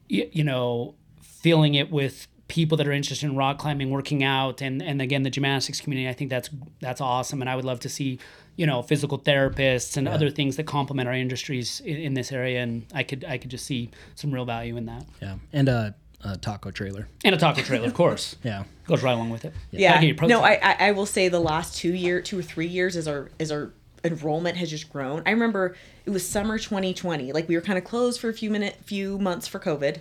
you, you know filling it with people that are interested in rock climbing working out and and again the gymnastics community I think that's that's awesome and I would love to see you know physical therapists and other things that complement our industries in, in this area and I could I could just see some real value in that Yeah. And a, a taco trailer. and a taco trailer of course Yeah. goes right along with it yeah Gotta get your protein. no I, I i will say the last two year two or three years as our as our enrollment has just grown i remember it was summer 2020 like we were kind of closed for a few minute few months for covid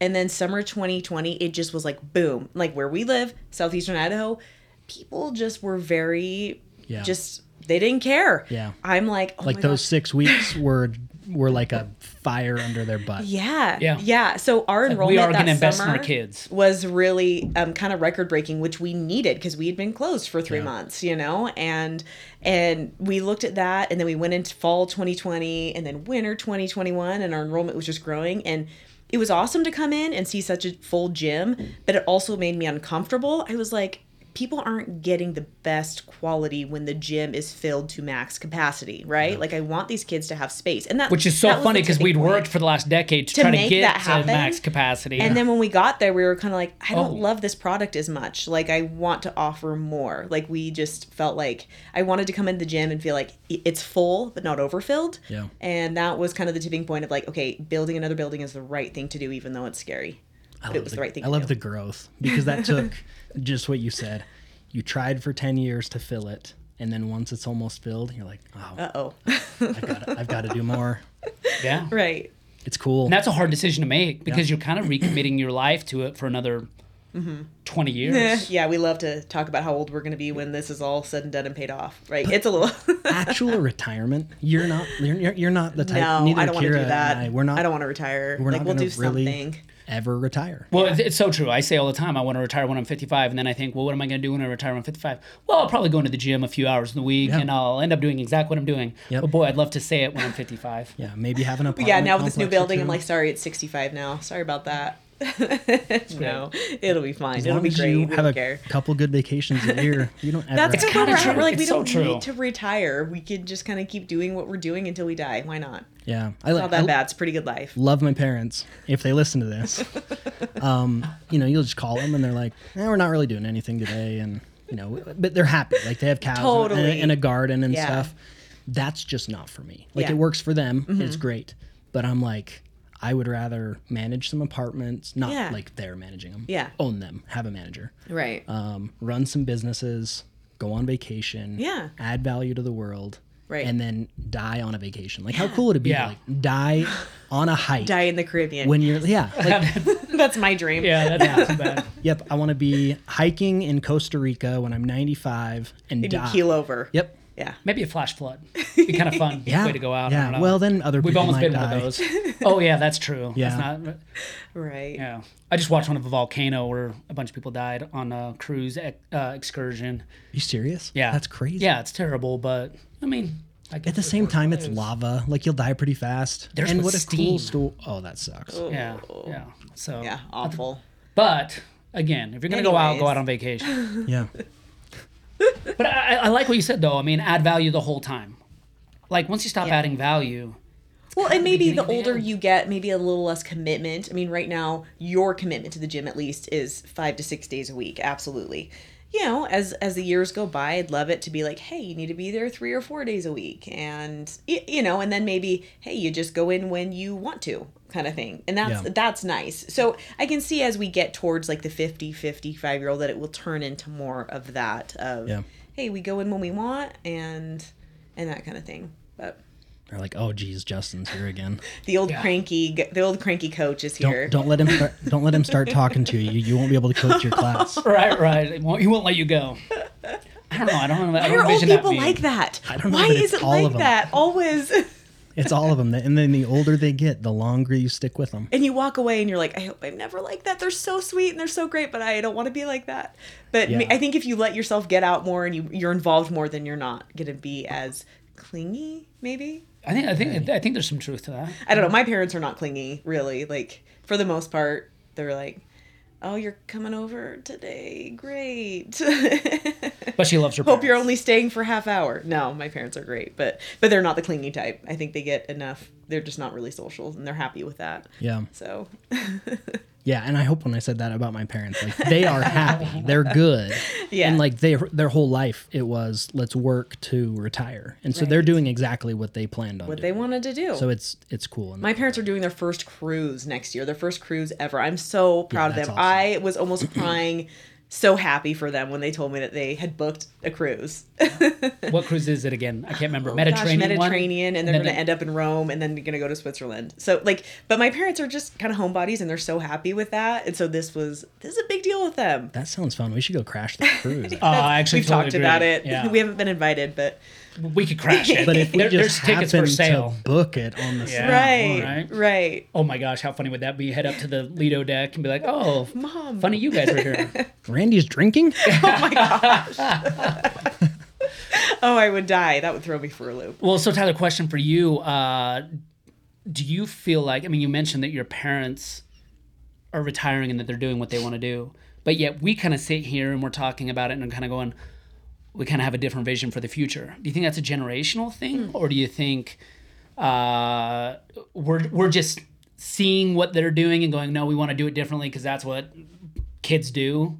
and then summer 2020 it just was like boom like where we live southeastern idaho people just were very Yeah. just they didn't care Yeah. i'm like oh Like my those gosh. six weeks were were like a fire under their butt. Yeah, Yeah. yeah. So our like, enrollment we are that gonna invest in summer our kids. was really um, kind of record breaking, which we needed because we had been closed for three Yeah. months, you know, and and we looked at that, and then we went into fall 2020, and then winter 2021, and our enrollment was just growing, and it was awesome to come in and see such a full gym, but it also made me uncomfortable. I was like. People aren't getting the best quality when the gym is filled to max capacity, right? Like I want these kids to have space, and that Which is so funny because we'd point. worked for the last decade to, To try to get that to max capacity. And then when we got there, we were kind of like, I don't Oh. love this product as much. Like, I want to offer more. Like, we just felt like I wanted to come into the gym and feel like it's full, but not overfilled. Yeah. And that was kind of the tipping point of like, okay, building another building is the right thing to do, even though it's scary. I But it was the, right thing I love do. the growth because that took just what you said. You tried for 10 years to fill it. And then once it's almost filled, you're like, oh, Uh oh. I've got to do more. yeah. right. It's cool. And that's a hard decision to make because you're kind of recommitting your life to it for another Mm-hmm. 20 years. yeah, we love to talk about how old we're going to be when this is all said and done and paid off. Right. It's a little. Actual retirement. You're not. You're, you're, you're not the type. no, neither I don't want to do that. I, we're not. I don't want to retire. We're like, not we'll gonna do really something. Ever retire. Well, it's- it's so true. I say all the time, I want to retire when I'm 55, and then I think, well, what am I going to do when I retire when I'm 55? Well, I'll probably go into the gym a few hours in the week, Yeah. and I'll end up doing exactly what I'm doing. Yep. But boy, I'd love to say it when I'm 55. Yeah, maybe have an apartment. yeah, now with this new building, I'm like, sorry, it's 65 now. Sorry about that. no, it'll be fine. As It'll long be as great. you we have don't a care. couple good vacations a year, you don't ever. That's have kind of kinda where we're at. true. We're like, we It's so don't true. need to retire. We could just kind of keep doing what we're doing until we die. Why not? Yeah, I Not like. that I bad. It's a pretty good life. love my parents. If they listen to this, um, you know, you'll just call them and they're like, eh, "We're not really doing anything today," and you know, but they're happy. Like they have cows and- Totally. and, a garden and Yeah. stuff. That's just not for me. Like Yeah. Mm-hmm. it works for them. It's great, but I'm like. I would rather manage some apartments, not Yeah. like they're managing them. Yeah. Own them, have a manager. Right. um, run some businesses, go on vacation, Yeah. add value to the world, Right. and then die on a vacation. Like, how cool would it be? Yeah. to, like die on a hike die in the Caribbean. when you're yeah. Like, That's my dream. Yeah, that's not too bad. yep. I want to be hiking in Costa Rica when I'm 95 and And you die. keel over. Yep. Yeah. Maybe a flash flood. Be kind of fun Yeah. way to go out. Yeah. Well, then other We've people almost might been die. one of those. Oh yeah, that's true. Yeah. That's not, Right. yeah. I just watched one of a volcano where a bunch of people died on a cruise ex- uh, excursion. you serious? Yeah, That's crazy. Yeah, it's terrible, but I mean, I guess At the same time, it. it's lava. Like you'll die pretty fast. There's and with what a cool steam. Oh, that sucks. Yeah, yeah. So Yeah. Awful. But again, if you're gonna go out, go out on vacation. Yeah. But I, I like what you said though. I mean, add value the whole time. Like once you stop Yeah. adding value, Well, and maybe the the older end. you get, maybe a little less commitment. I mean, right now, your commitment to the gym at least is five to six days a week. Absolutely. You know, as as the years go by, I'd love it to be like, hey, you need to be there three or four days a week, and you know, and then maybe, hey, you just go in when you want to, kind of thing, and that's Yeah. that's nice. So I can see as we get towards like the 50, 55 year old that it will turn into more of that of, Yeah. hey, we go in when we want, and and that kind of thing, but. They're like, oh, geez, Justin's here again. The old Yeah. cranky, the old cranky coach is here. Don't don't let him start, don't let him start talking to you. You won't be able to coach your class. right, right. He won't, he won't let you go. I don't know. I don't. I Why don't are old envision that people like that? I don't know, Why is it all of like them. that? Always. It's all of them. And then the older they get, the longer you stick with them. and you walk away and you're like, I hope I'm never like that. They're so sweet and they're so great, but I don't want to be like that. But Yeah. I think if you let yourself get out more and you, you're involved more, then you're not going to be as clingy, maybe. I think. I think. I think there's some truth to that. I don't know. My parents are not clingy, really. Like, for the most part, they're like, oh, you're coming over today. Great. But she loves her. hope you're only staying for half hour. No, my parents are great, but but they're not the clingy type. I think they get enough. They're just not really social, and they're happy with that. Yeah. So Yeah, and I hope when I said that about my parents, like they are happy, they're good, Yeah. and like they their whole life it was let's work to retire, and so they're doing exactly what they planned on. what they wanted to do. So it's it's cool. My parents are doing their first cruise next year. Their first cruise ever. I'm so proud of them. awesome. I was almost crying. So happy for them when they told me that they had booked a cruise. What cruise is it again? I can't remember. Oh Gosh, Mediterranean. one? Mediterranean, and they're going to they- end up in Rome, and then they're going to go to Switzerland. So, like, but my parents are just kind of homebodies, and they're so happy with that. And so this was this is a big deal with them. that sounds fun. We should go crash the cruise. Uh, I actually We've totally talked agree. about it. Yeah. We haven't been invited, but we could crash it. but if we There- just there's tickets happen for sale. to book it on the Yeah. right, right. right. Oh my gosh, how funny would that be? Head up to the Lido deck and be like, "Oh, Mom. funny you guys are here." Randy's drinking. Oh my gosh. oh, I would die. That would throw me for a loop. well, so Tyler, question for you: uh, Do you feel like? I mean, you mentioned that your parents are retiring and that they're doing what they want to do. But yet we kind of sit here and we're talking about it and kind of going, we kind of have a different vision for the future. Do you think that's a generational thing, or do you think uh, we're we're just seeing what they're doing and going, no, we want to do it differently because that's what kids do?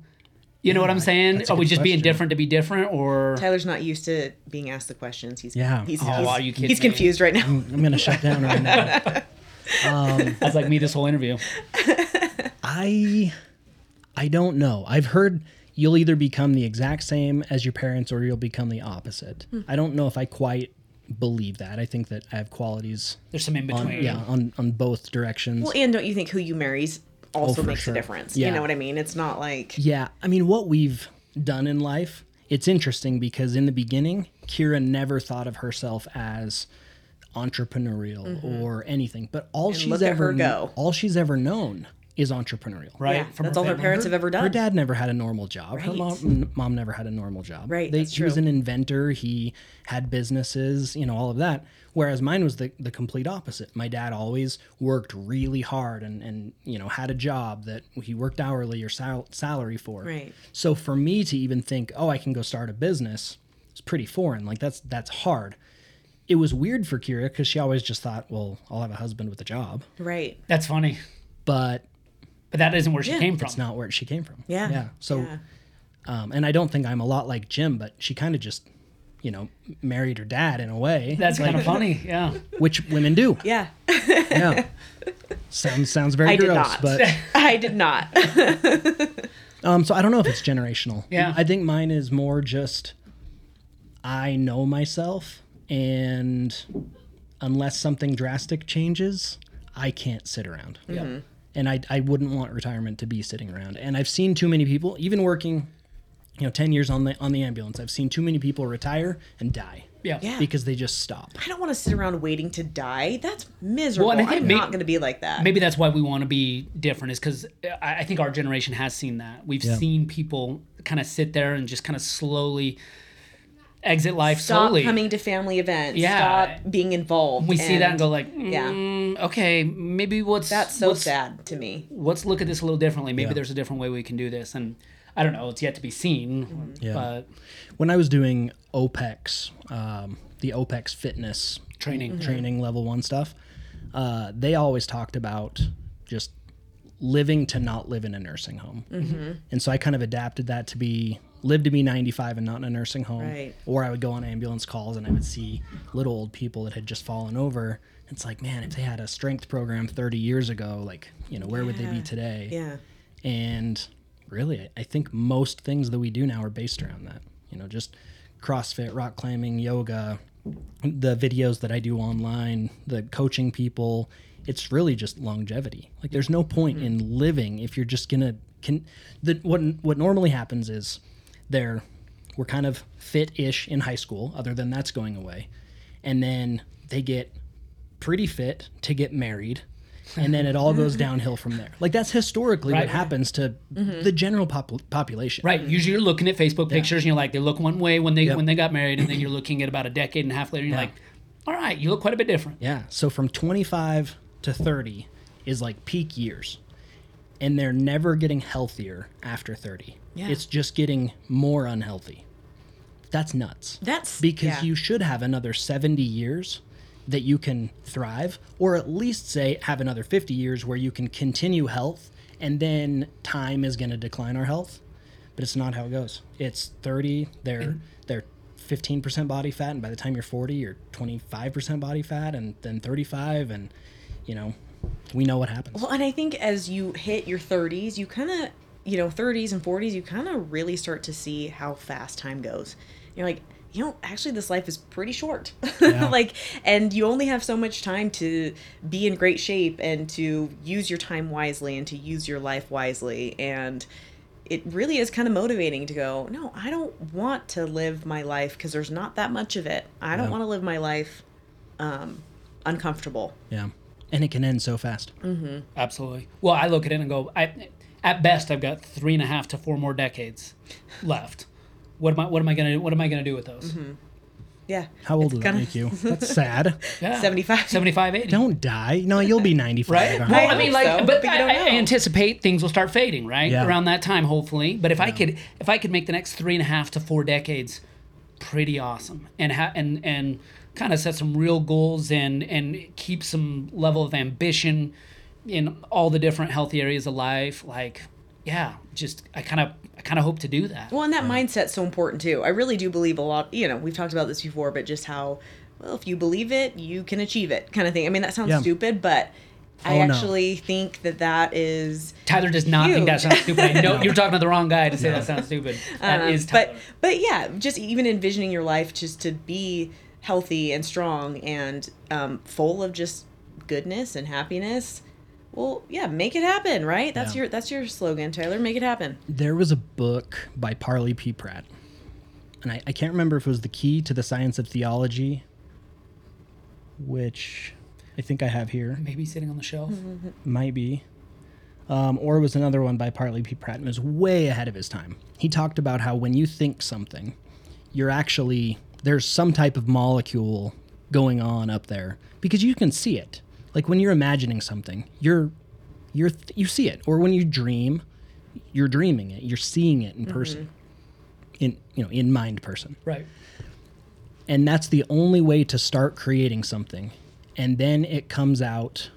You know what I'm saying? Are we good just being different to be different, or Tyler's not used to being asked the questions. He's Yeah. He's, Oh, he's, are you kidding he's me? confused right now. I'm gonna shut down right now. that's like me this whole interview? I I don't know. I've heard you'll either become the exact same as your parents or you'll become the opposite. Hmm. I don't know if I quite believe that. I think that I have qualities There's some in on between. yeah, on on both directions. Well, and don't you think who you marries also Oh, makes sure. a difference? Yeah. You know what I mean? It's not like Yeah, I mean, what we've done in life, it's interesting because in the beginning, Kira never thought of herself as entrepreneurial or anything, but all she's Mm-hmm. look at ever go. all she's ever known is entrepreneurial. Right? yeah, From that's all her family. parents have ever done. Her dad never had a normal job. Her Right. mom, mom never had a normal job. Right, They, that's he was an inventor. He had businesses, you know, all of that. Whereas mine was the, the complete opposite. My dad always worked really hard and, and, you know, had a job that he worked hourly or sal- salary for. Right. So for me to even think, oh, I can go start a business, it's pretty foreign. Like that's that's hard. It was weird for Kira because she always just thought, well, I'll have a husband with a job. right. That's funny, But but that isn't where she Yeah. came from. it's not where she came from. Yeah. Yeah. So Yeah. Um, and I don't think I'm a lot like Jim, but she kind of just, you know, married her dad in a way. That's kind of funny. Yeah. which women do. Yeah. Yeah. sounds sounds very I did gross, not. but I did not. um, so I don't know if it's generational. Yeah. I think mine is more just I know myself, and unless something drastic changes, I can't sit around. Yeah. And I, I wouldn't want retirement to be sitting around. And I've seen too many people, even working, you know, ten years on the on the ambulance. I've seen too many people retire and die Yeah. Yeah. because they just stop. I don't want to sit around waiting to die. That's miserable. Well, and I think I'm may- not going to be like that. Maybe that's why we want to be different, is because uh, I, I think our generation has seen that. We've Yeah. seen people kind of sit there and just kind of slowly exit life slowly. Stop slowly. coming to family events. Yeah. Stop being involved. we see that and go like, yeah. mm, okay, maybe what's That's so what's, sad to me. Let's look at this a little differently. Maybe Yeah. there's a different way we can do this, and I don't know. It's yet to be seen, Yeah. but When I was doing OPEX, um, the OPEX fitness training. training level one stuff, uh, they always talked about just living to not live in a nursing home. Mm-hmm. And so I kind of adapted that to be live to be 95 and not in a nursing home. Right. Or I would go on ambulance calls and I would see little old people that had just fallen over. It's like, man, if they had a strength program 30 years ago, like, you know, where would they be today? Yeah. And really, I- think most things that we do now are based around that. You know, just CrossFit, rock climbing, yoga, the videos that I do online, the coaching people. It's really just longevity. Like, there's no point mm-hmm. in living if you're just gonna can. The what what normally happens is they're we're kind of fit-ish in high school. Other than that's going away, and then they get pretty fit to get married and then it all goes downhill from there like that's historically Right. what happens to mm-hmm. the general pop- population Right. Usually you're looking at Facebook pictures and you're like, they look one way when they when they got married, and then you're looking at about a decade and a half later, and you're Yeah. like, all right, you look quite a bit different. yeah so from 25 to 30 is like peak years and they're never getting healthier after 30 Yeah. it's just getting more unhealthy. That's nuts. That's because yeah. you should have another 70 years that you can thrive or at least say have another 50 years where you can continue health and then time is going to decline our health. But it's not how it goes. It's 30 they're they're 15% body fat and by the time you're 40 you're 25% body fat and then 35 and you know we know what happens. Well, and I think as you hit your 30s, you kind of, you know, 30s and 40s, you kind of really start to see how fast time goes. You're like, you know, actually, this life is pretty short. Yeah. like, and you only have so much time to be in great shape and to use your time wisely and to use your life wisely. And it really is kind of motivating to go, no, I don't want to live my life because there's not that much of it. I don't Yeah. want to live my life um, uncomfortable. yeah and it can end so fast Absolutely. Well, I look at it and go, I, at best, I've got three and a half to four more decades left. What am I? What am I gonna? What am I gonna do with those? Mm-hmm. Yeah. How old It's does kinda- that make you? That's sad. Yeah. 75. 75, 80. Don't die. No, you'll be 95. Right? Well, you? I mean, like, so, but, but I, don't I anticipate things will start fading, right? Yeah. Around that time, hopefully. But if I could, if I could make the next three and a half to four decades pretty awesome, and ha- and and kind of set some real goals and and keep some level of ambition in all the different healthy areas of life, like, yeah, just I kind of I kind of hope to do that. Well, and that mindset's so important too. I really do believe a lot, you know, we've talked about this before, but just how, well, if you believe it, you can achieve it kind of thing. I mean, that sounds Yeah. stupid, but I Oh, no. actually think that that is. Tyler does not think that sounds stupid. I know you're talking to the wrong guy to say that sounds stupid. That um, is Tyler. but but yeah, just even envisioning your life just to be healthy and strong and um, full of just goodness and happiness. Well, yeah, make it happen, right? That's Yeah. your that's your slogan, Tyler. Make it happen. there was a book by Parley P. Pratt, and I, I can't remember if it was The Key to the Science of Theology, which I think I have here. Maybe sitting on the shelf. Might be. Um, or it was another one by Parley P. Pratt, and it was way ahead of his time. He talked about how when you think something, you're actually, there's some type of molecule going on up there because you can see it. Like when you're imagining something, you're, you're, you see it. Or when you dream, you're dreaming it. You're seeing it in mm-hmm. person, in, you know, in mind person. Right. and that's the only way to start creating something. And then it comes out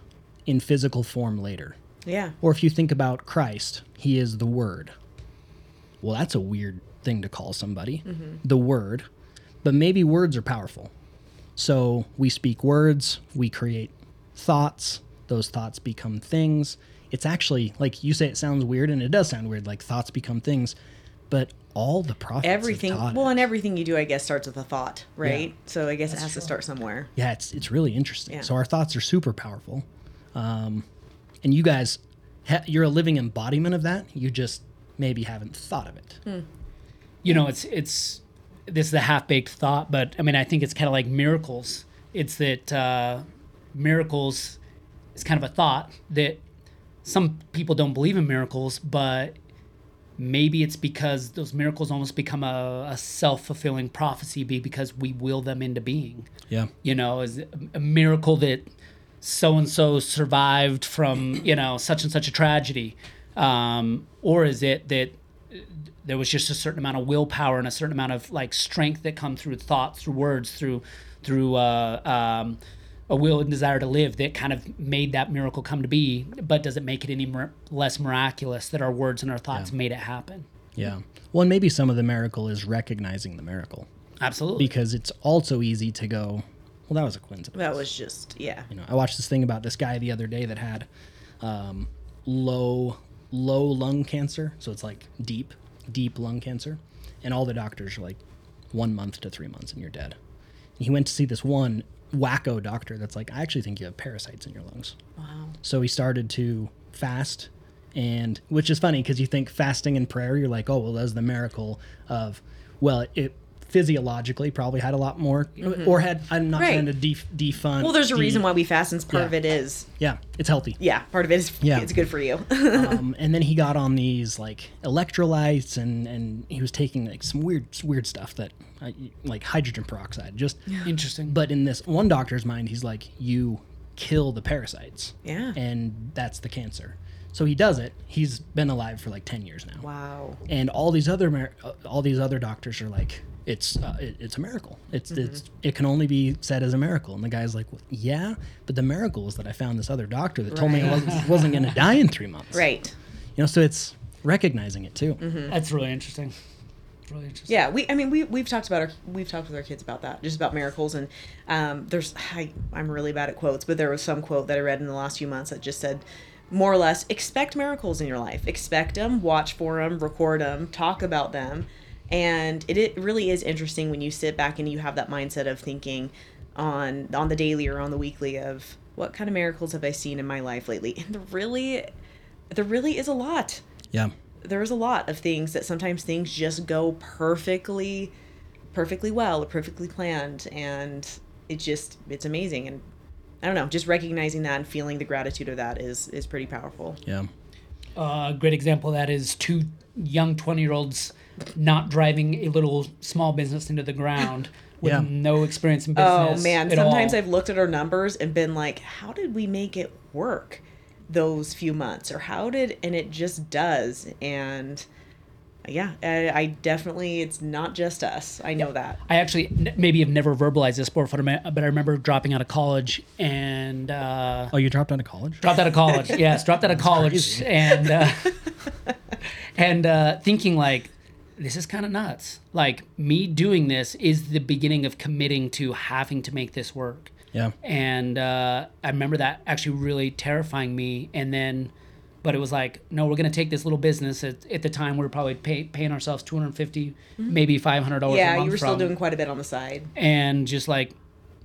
in physical form later. Yeah. or if you think about christ he is the word. Well that's a weird thing to call somebody. Mm-hmm. The word. But maybe words are powerful. So we speak words we create thoughts those thoughts become things it's actually like you say it sounds weird and it does sound weird like thoughts become things but all the prophets Everything taught well, it. and everything you do, I guess, starts with a thought, right? Yeah. So I guess it has true. to start somewhere. yeah it's it's really interesting Yeah. so our thoughts are super powerful um, and you guys you're a living embodiment of that you just maybe haven't thought of it Hmm. you know it's it's this is a half-baked thought but i mean i think it's kind of like miracles it's that uh, miracles is kind of a thought that some people don't believe in miracles but maybe it's because those miracles almost become a, a self-fulfilling prophecy be because we will them into being. Yeah. You know is a miracle that so and so survived from you know such and such a tragedy? Um, or is it that there was just a certain amount of willpower and a certain amount of like strength that come through thoughts through words through through uh, um, a will and desire to live that kind of made that miracle come to be but does it make it any mir- less miraculous that our words and our thoughts made it happen? Yeah. Well and maybe some of the miracle is recognizing the miracle. Absolutely. Because it's also easy to go well that was a coincidence. That was just yeah. you know i watched this thing about this guy the other day that had um, low low lung cancer. So it's like deep deep lung cancer. And all the doctors are like one month to three months and you're dead. And he went to see this one wacko doctor that's like i actually think you have parasites in your lungs Wow. so he started to fast and which is funny because you think fasting and prayer you're like oh well that's the miracle of well it physiologically probably had a lot more or had i'm not Mm-hmm. Right. trying to def- defund Well, there's a de- reason why we fast, and part of it is yeah it's healthy yeah, part of it is Yeah. it's good for you. um, and then he got on these like electrolytes and and he was taking like some weird weird stuff that uh, like hydrogen peroxide just interesting but in this one doctor's mind he's like you kill the parasites Yeah. and that's the cancer so he does it. He's been alive for like 10 years now. Wow. and all these other uh, all these other doctors are like it's uh, it, it's a miracle. It's Mm-hmm. it's it can only be said as a miracle. And the guy's like well, yeah but the miracle is that i found this other doctor that told me i wasn't, wasn't going to die in three months. Right. you know so it's recognizing it too. That's really interesting. Really interesting. Yeah, we. I mean, we we've talked about our we've talked with our kids about that, just about miracles, and um, there's I I'm really bad at quotes, but there was some quote that I read in the last few months that just said, more or less, expect miracles in your life, expect them, watch for them, record them, talk about them, and it, it really is interesting when you sit back and you have that mindset of thinking on on the daily or on the weekly of what kind of miracles have I seen in my life lately, and there really, there really is a lot. Yeah. There's a lot of things that sometimes things just go perfectly perfectly well or perfectly planned and it just it's amazing. And i don't know just recognizing that and feeling the gratitude of that is is pretty powerful yeah Uh, a great example of that is two young 20 year olds not driving a little small business into the ground with Yeah. no experience in business. Oh man, at sometimes all. I've looked at our numbers and been like, how did we make it work those few months or how did and it just does and yeah, I, I definitely it's not just us. I know that. I actually n- maybe have never verbalized this before, but I remember dropping out of college and uh, Oh, you dropped out of college? dropped out of college. yes, dropped out of college crazy. and uh, and uh, thinking like this is kind of nuts. Like me doing this is the beginning of committing to having to make this work. Yeah. And uh, I remember that actually really terrifying me. And then, but it was like, no, we're gonna take this little business. At, at the time, we were probably pay, paying ourselves two hundred fifty, mm-hmm. maybe five hundred dollars. a Yeah, month you were still from- doing quite a bit on the side. and just like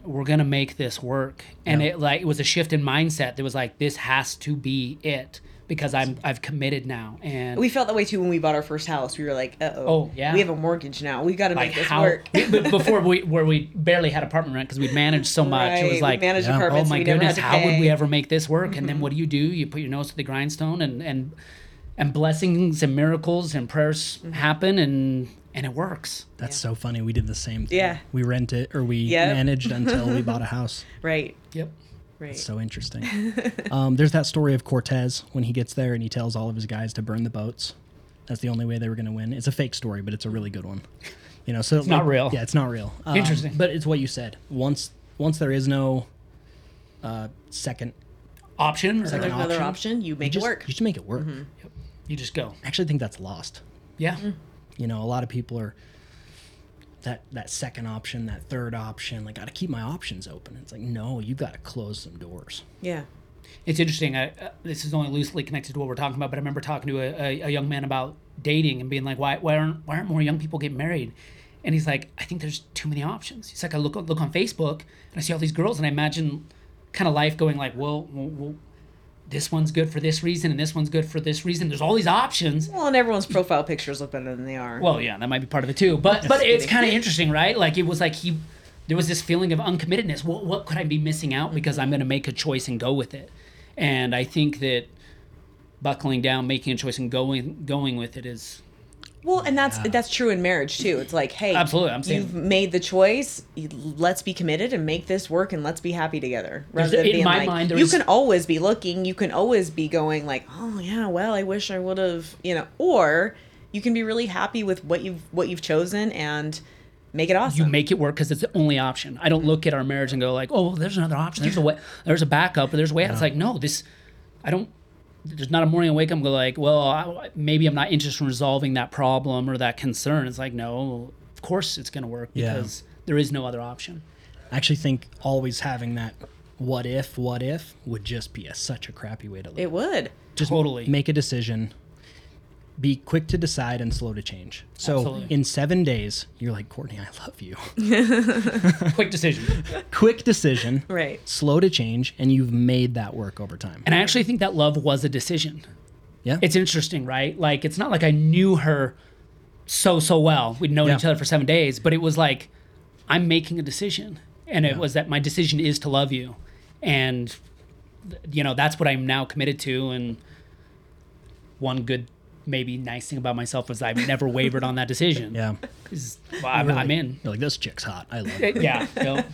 we're gonna make this work and Yeah. it like it was a shift in mindset that was like this has to be it because i'm i've committed now and We felt that way too when we bought our first house. We were like, uh oh. Oh, yeah. We have a mortgage now. We've got to like make this how work. before we where we barely had apartment rent because we'd managed so much Right, it was like managed Yeah. oh my goodness how would we. Mm-hmm. ever make this work and then what do you do you put your nose to the grindstone and and and blessings and miracles and prayers Mm-hmm. happen and and it works That's so funny. We did the same thing. Yeah. We rented or we Yep. managed until we bought a house. Right. yep Right. So interesting. um, there's that story of Cortez when he gets there and he tells all of his guys to burn the boats. That's the only way they were going to win. It's a fake story, but it's a really good one. You know, so it's not real. Yeah, it's not real. Um, Interesting. but it's what you said. Once once there is no uh, second, option or There's another option. You you make just it work. you just make it work. you just go I actually think that's lost. yeah You know, a lot of people are that that second option, that third option. Like, I got to keep my options open. It's like, no, you got to close some doors. Yeah. It's interesting. I, uh, this is only loosely connected to what we're talking about, but I remember talking to a, a, a young man about dating and being like, why, why aren't why aren't more young people getting married? And he's like, I think there's too many options. He's like, I look look on Facebook and I see all these girls, and I imagine kind of life going like, well, well, well, this one's good for this reason, and this one's good for this reason. There's all these options. Well, and everyone's profile pictures look better than they are. Well, yeah, that might be part of it too. But but it's kind of interesting, right? Like it was like he, there was this feeling of uncommittedness. What what could I be missing out because I'm going to make a choice and go with it? And I think that buckling down, making a choice, and going going with it is Well, and that's that's true in marriage too. It's like, hey, Absolutely, I'm saying- you've made the choice. Let's be committed and make this work, and let's be happy together. Rather There's- than in being my like, mind, you there's- can always be looking. You can always be going like, oh yeah, well, I wish I would have, you know. Or you can be really happy with what you've what you've chosen and make it awesome. you make it work because it's the only option. I don't look at our marriage and go like, oh, well, there's another option. There's a way. There's a backup. Or there's a way. out. It's like no, this. I don't. There's not a morning I wake up and go like, well, I, maybe I'm not interested in resolving that problem or that concern. It's like no, of course it's gonna work Yeah. because there is no other option. I actually think always having that what if, what if would just be a, such a crappy way to live. it would. just Totally. make a decision, be quick to decide and slow to change. So Absolutely. in seven days, you're like, Courtney, I love you. Quick decision. quick decision, Right. slow to change, and you've made that work over time. And I actually think that love was a decision. Yeah. It's interesting, right? Like it's not like I knew her so so well. We'd known Yeah. each other for seven days, but it was like I'm making a decision, and it Yeah. was that my decision is to love you, and you know that's what I'm now committed to. And one good, maybe nice thing about myself was I've never wavered on that decision. Yeah. well, I'm, You're I'm in. You're like, this chick's hot. I love it. Yeah. you know.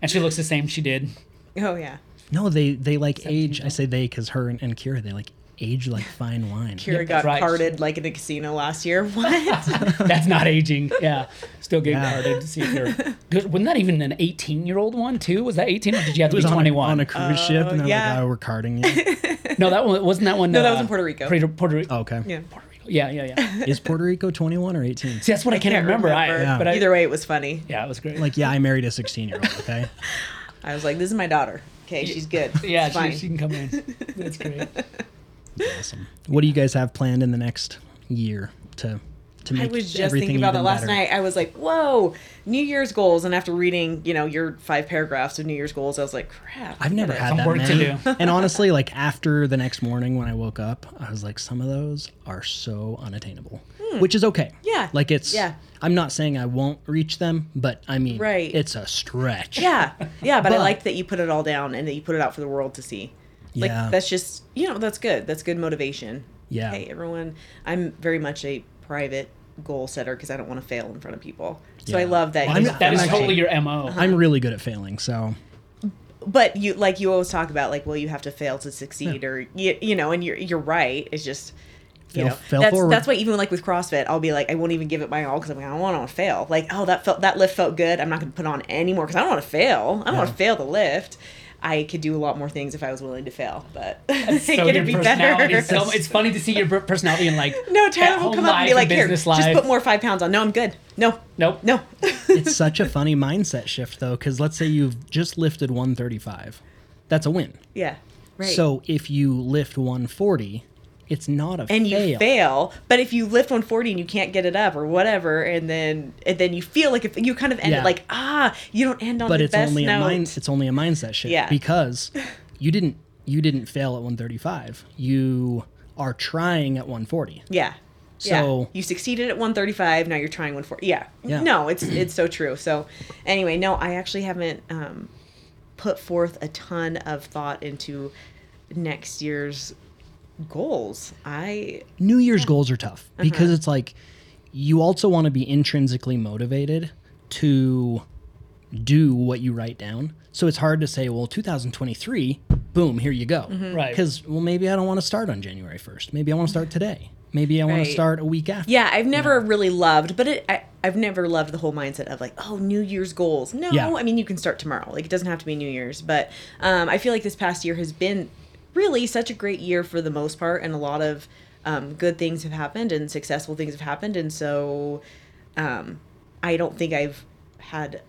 And she looks the same she did. Oh yeah. No, they they like age. I say they because her and, and Kira, they like age like fine wine. Kira Yep, got right. carded like in a casino last year. What? That's not aging. Yeah, still getting Yeah. carded to see if you're. Wasn't that even an 18 year old one too? Was that 18 or did you have It to was be 21? on a cruise ship, and they're yeah. like, oh, we're carding you. no, that one wasn't that one. No, that uh, was in Puerto Rico. Puerto, Puerto Rico. Oh, okay. yeah. Puerto Rico. Yeah, yeah, yeah. Is Puerto Rico 21 or 18? See, that's what I, can't, Can't remember. I. Yeah. But I, Either way, it was funny. yeah, it was great. Like, yeah, I married a 16 year old. Okay. I was like, "This is my daughter. Okay, she's good. yeah, she, she can come in. That's great. Awesome. What do you guys have planned in the next year to to make I was just everything thinking about that last better? night. I was like, "Whoa, New Year's goals!" And after reading, you know, your five paragraphs of New Year's goals, I was like, "Crap." I've never had at that work to do. and honestly, like after the next morning when I woke up, I was like, some of those are so unattainable, which is okay. Hmm. Yeah. Like it's. Yeah. I'm not saying I won't reach them, but I mean, Right. it's a stretch. Yeah, yeah, but, I But- like that you put it all down and that you put it out for the world to see. Like Yeah. that's just, you know, that's good. That's good motivation. Yeah. Hey, everyone, I'm very much a private goal setter because I don't want to fail in front of people. So I love that. Well, I'm- That is I'm totally your mo. I'm really good at failing, so but you like you always talk about like well you have to fail to succeed or you, you know and you're you're right it's just you Fail- know fail that's forward. that's why even like with CrossFit I'll be like I won't even give it my all because I'm like I don't want to fail like oh that felt that lift felt good I'm not going to put on anymore because I don't want to fail I don't want to fail the lift I could do a lot more things if I was willing to fail but I so it your could be better. So it's funny to see your personality in like no Tyler at will come up and be like here business just put more five pounds on. No I'm good. No. Nope. no. It's such a funny mindset shift though cuz let's say you've just lifted 135. That's a win. yeah. Right. So if you lift 140, it's not a and fail. you fail. But if you lift 140 and you can't get it up or whatever, and then and then you feel like if you kind of end Yeah. it like ah, you don't end on but the it's best only note. a mind it's only a mindset shift Yeah. because you didn't you didn't fail at 135 you are trying at 140 yeah. So- yeah. you succeeded at 135. Now you're trying 140. Yeah. Yeah. No, it's it's so true. So anyway, no, I actually haven't um, put forth a ton of thought into next year's goals. I new year's goals are tough Uh-huh. because it's like you also want to be intrinsically motivated to do what you write down so it's hard to say well 2023 boom here you go Mm-hmm. Right. because well maybe i don't want to start on january 1st maybe i want to start today maybe i want to start a week after Yeah, I've never really loved, but it, I, I've never loved the whole mindset of like, oh, New Year's goals. No, Yeah. I mean you can start tomorrow. Like it doesn't have to be New Year's, but um, I feel like this past year has been really such a great year for the most part, and a lot of um, good things have happened and successful things have happened, and so um, I don't think I've had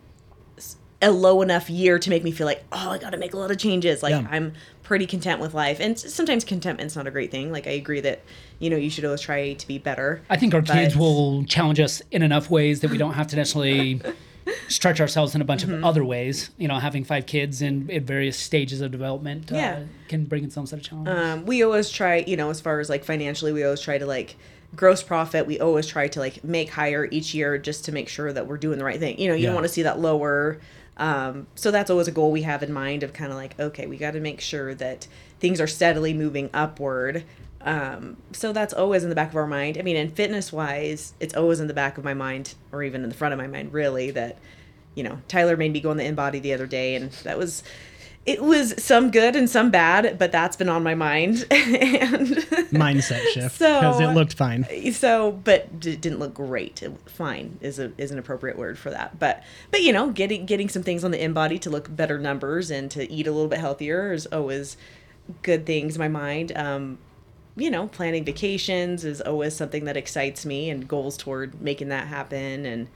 a low enough year to make me feel like, oh, I got to make a lot of changes. Like Yeah. I'm pretty content with life, and sometimes contentment's not a great thing. Like I agree that you know you should always try to be better. I think our kids will challenge us in enough ways that we don't have to necessarily stretch ourselves in a bunch Mm-hmm. of other ways. You know, having five kids in, in various stages of development uh, Yeah. can bring its own set of challenges. um, we always try you know as far as like financially we always try to like gross profit we always try to like make higher each year just to make sure that we're doing the right thing you know you Yeah. don't want to see that lower um, so that's always a goal we have in mind of kind of like okay we got to make sure that things are steadily moving upward um, so that's always in the back of our mind. I mean and fitness wise it's always in the back of my mind or even in the front of my mind really that you know tyler made me go on the InBody the other day and that was it was some good and some bad but that's been on my mind. And mindset shift So- because it looked fine. so but d- didn't look great. It- fine is a is an appropriate word for that. But but you know getting getting some things on the InBody to look better numbers and to eat a little bit healthier is always good things in my mind. Um you know planning vacations is always something that excites me and goals toward making that happen and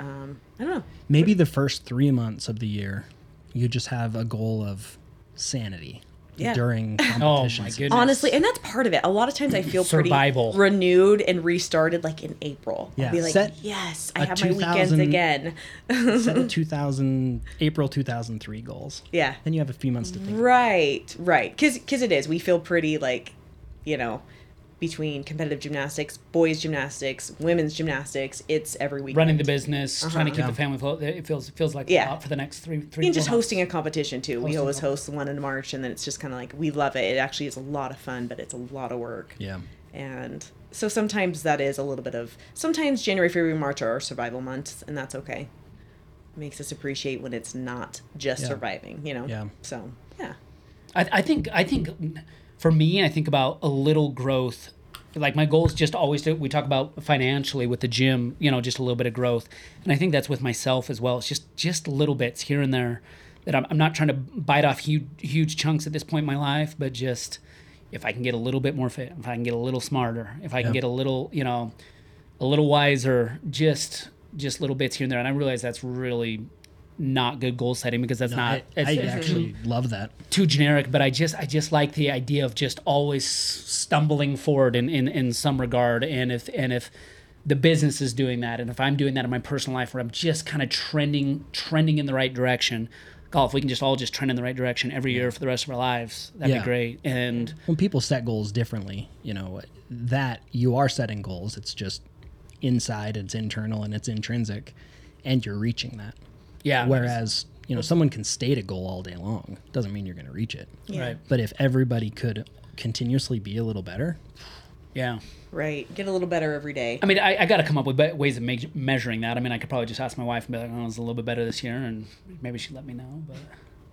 um i don't know. Maybe the first three months of the year you just have a goal of sanity Yeah. during oh my competitions. goodness. honestly and that's part of it. A lot of times i feel Survival. pretty renewed and restarted like in april. Yeah, i'll be like set yes I have my weekends 2000 again. set a 2000 april 2003 goals. Yeah. Then you have a few months to think right right. Cuz because it is. We feel pretty like you know between competitive gymnastics boys gymnastics women's gymnastics it's every week running the business, uh-huh. trying to keep Yeah. the family afloat. It feels it feels like Yeah. a lot for the next three three. and just four months. hosting a competition too we always host the one in march and then it's just kind of like we love it it actually is a lot of fun but it's a lot of work yeah and so sometimes that is a little bit of sometimes january february march are our survival months and that's okay makes us appreciate when it's not just Yeah. surviving you know Yeah. so yeah I, I think I think for me, I think about a little growth. Like my goal is just always to we talk about financially with the gym, you know, just a little bit of growth, and I think that's with myself as well. It's just just little bits here and there that I'm, I'm not trying to bite off huge huge chunks at this point in my life, but just if I can get a little bit more fit, if I can get a little smarter, if I can Yeah. get a little, you know, a little wiser, just just little bits here and there, and I realize that's really not good goal setting because that's not I, I actually love that too generic, but I just I just like the idea of just always stumbling forward in, in, in some regard. And if and if the business is doing that, and if I'm doing that in my personal life, where I'm just kind of trending trending in the right direction, golf, we can just all just trend in the right direction every year for the rest of our lives. That'd Yeah. be great. And when people set goals differently, you know, that you are setting goals. It's just inside, it's internal, and it's intrinsic, and you're reaching that. Yeah, Whereas, you know, someone can state a goal all day long. Doesn't mean you're going to reach it. Yeah. right. But if everybody could continuously be a little better, Yeah. Right. Get a little better every day. I mean, I, I got to come up with be- ways of me- measuring that. I mean, I could probably just ask my wife and be like, "Oh, it's a little bit better this year," and maybe she'd let me know.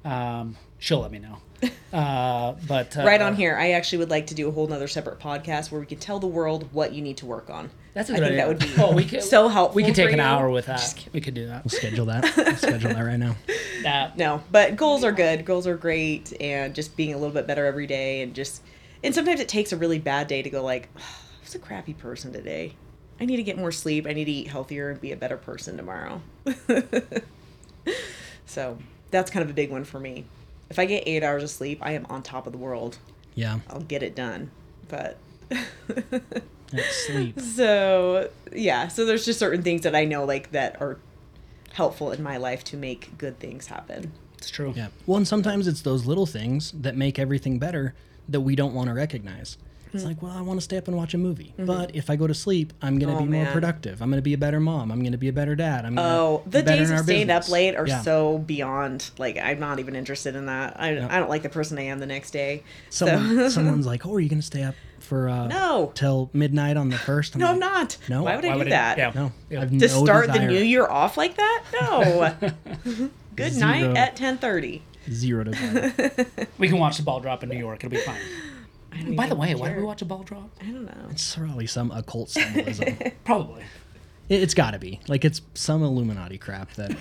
But um, she'll let me know. Uh, but uh, right on here, I actually would like to do a whole nother separate podcast where we could tell the world what you need to work on. That's a I good think idea. that would be Oh, we could- so helpful. We could take for an you. hour with that. Just kidding. We could do that. We'll schedule that. We'll schedule that right now. That No, but goals are good. Goals are great, and just being a little bit better every day, and just and sometimes it takes a really bad day to go like, oh, I was a crappy person today. I need to get more sleep. I need to eat healthier and be a better person tomorrow. so that's kind of a big one for me. If I get eight hours of sleep, I am on top of the world. Yeah. I'll get it done. But It's sleep. so yeah, so there's just certain things that I know like that are helpful in my life to make good things happen. it's true. Yeah. Well, and sometimes it's those little things that make everything better that we don't want to recognize. It's like, well, I want to stay up and watch a movie, but if I go to sleep, I'm going to Mm-hmm. Oh, be more productive. I'm going to be a better mom. I'm going to be a better dad. I'm gonna Oh, be the better days in of our staying up late are Yeah. so beyond. Like, I'm not even interested in that. I, Yeah. I don't like the person I am the next day. Someone, so, someone's like, "Oh, are you going to stay up for uh, No. till midnight on the first? no, I'm not. No? Why would I Why do would it- that? yeah. No, Yeah. I've To no start the new year off like that? No. Good night at 10:30. Zero desire. We can watch the ball drop in New York. It'll be fine. By the even way, why did care. we watch a ball drop? I don't know. it's probably some occult symbolism. Probably. it's got to be like it's some Illuminati crap that.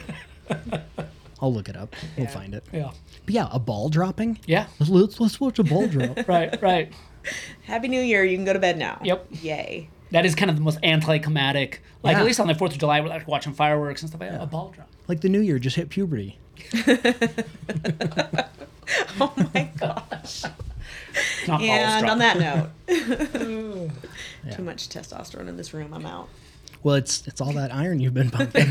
I'll look it up. We'll Yeah. find it. Yeah. But yeah, a ball dropping. Yeah. Let's, let's, let's watch a ball drop. Right. Right. Happy New Year. You can go to bed now. Yep. Yay. That is kind of the most anticlimactic. Like Yeah. at least on the Fourth of July, we're like watching fireworks and stuff like that. A ball drop. Like the new year just hit puberty. Oh my gosh. Not and on that note, Yeah. too much testosterone in this room. I'm out. Well, it's it's all that iron you've been pumping.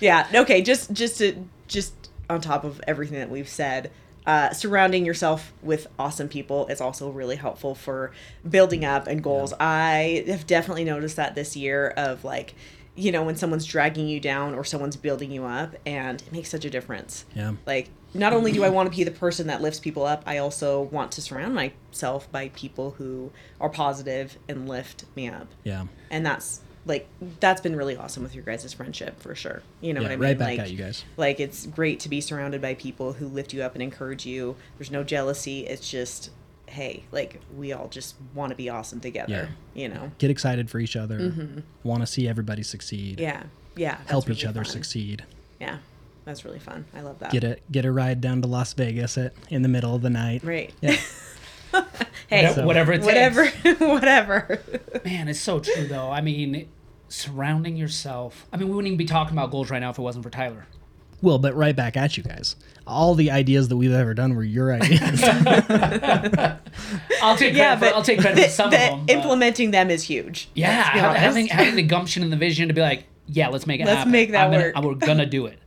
yeah okay just just to just on top of everything that we've said uh, surrounding yourself with awesome people is also really helpful for building up and goals i have definitely noticed that this year of like you know when someone's dragging you down or someone's building you up and it makes such a difference yeah. like not only do i want to be the person that lifts people up i also want to surround myself by people who are positive and lift me up Yeah. and that's like that's been really awesome with your guys' friendship for sure. You know Yeah, what I mean? right back like, at you guys. Like it's great to be surrounded by people who lift you up and encourage you. There's no jealousy. It's just hey, like we all just want to be awesome together. Yeah. You know? Get excited for each other. Want to see everybody succeed. Mm-hmm. Yeah, yeah. Help really each other fun. succeed. Yeah, that's really fun. I love that. Get a get a ride down to Las Vegas at in the middle of the night. Right. Yeah. hey, Whatever, whatever it takes. whatever, whatever. Man, it's so true though. I mean, surrounding yourself. I mean, we wouldn't even be talking about goals right now if it wasn't for Tyler. Well, but right back at you guys. All the ideas that we've ever done were your ideas. I'll take credit yeah, for, but I'll take credit the- for some the of them. but- implementing them is huge. yeah, Let's be ha- honest. having having the gumption and the vision to be like, yeah, let's make it Let's happen. make that I'm gonna, work. We're gonna do it,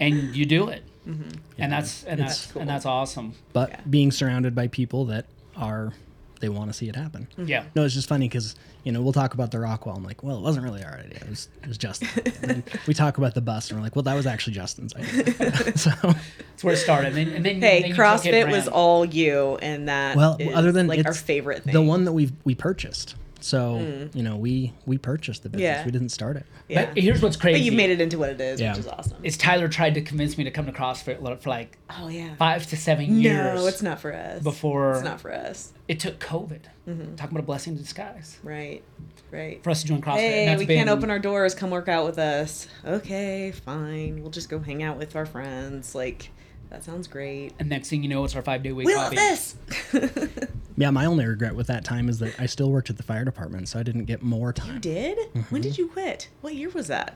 and you do it, mm-hmm. and that's and that's cool. and that's awesome. but Yeah. being surrounded by people that are they want to see it happen. Mm-hmm. Yeah. No, it's just funny because you know we'll talk about the Rockwell. I'm like, well, it wasn't really our idea. It was it was Justin's. then we talk about the bus, and we're like, well, that was actually Justin's idea. so, That's where it started. And then, and then Hey, then you took it CrossFit was all you, and that well, is, other than like our favorite thing. the one that we we purchased. So you know we we purchased the business. Yeah. We didn't start it. yeah. But here's what's crazy. But you made it into what it is, Yeah. which is awesome. Is Tyler tried to convince me to come to CrossFit for like oh yeah. five to seven years. No, it's not for us. before- it's not for us. It took COVID. Mm-hmm. Talking about a blessing in disguise Right. Right. for us to join CrossFit. and Hey, that's we been- can't open our doors. Come work out with us. Okay, fine. We'll just go hang out with our friends. Like, that sounds great. And next thing you know, it's our five day week We hobby. love this. Yeah, my only regret with that time is that I still worked at the fire department, so I didn't get more time. you did? Mm-hmm. When did you quit? What year was that?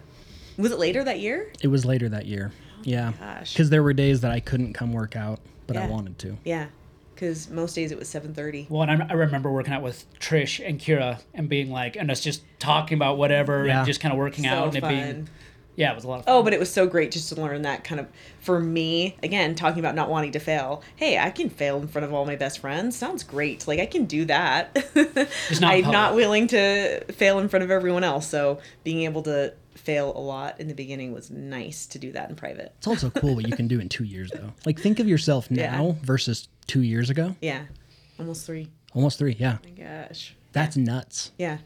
Was it later that year? It was later that year. Yeah, gosh. because there were days that I couldn't come work out, but I wanted to. Yeah, because most days it was seven thirty. Well, and I, I remember working out with Trish and Kira and being like, and us just talking about whatever Yeah. and just kind of working So out and it fun. being, yeah, it was a lot of oh, fun. Oh, but it was so great just to learn that kind of for me again talking about not wanting to fail. Hey, I can fail in front of all my best friends. Sounds great. Like I can do that. not I'm not willing to fail in front of everyone else. So being able to fail a lot in the beginning was nice to do that in private. It's also cool what you can do in two years, though. Like, think of yourself Yeah. now versus two years ago. Yeah, almost three. Almost three. Yeah. Oh my gosh. That's nuts. Yeah.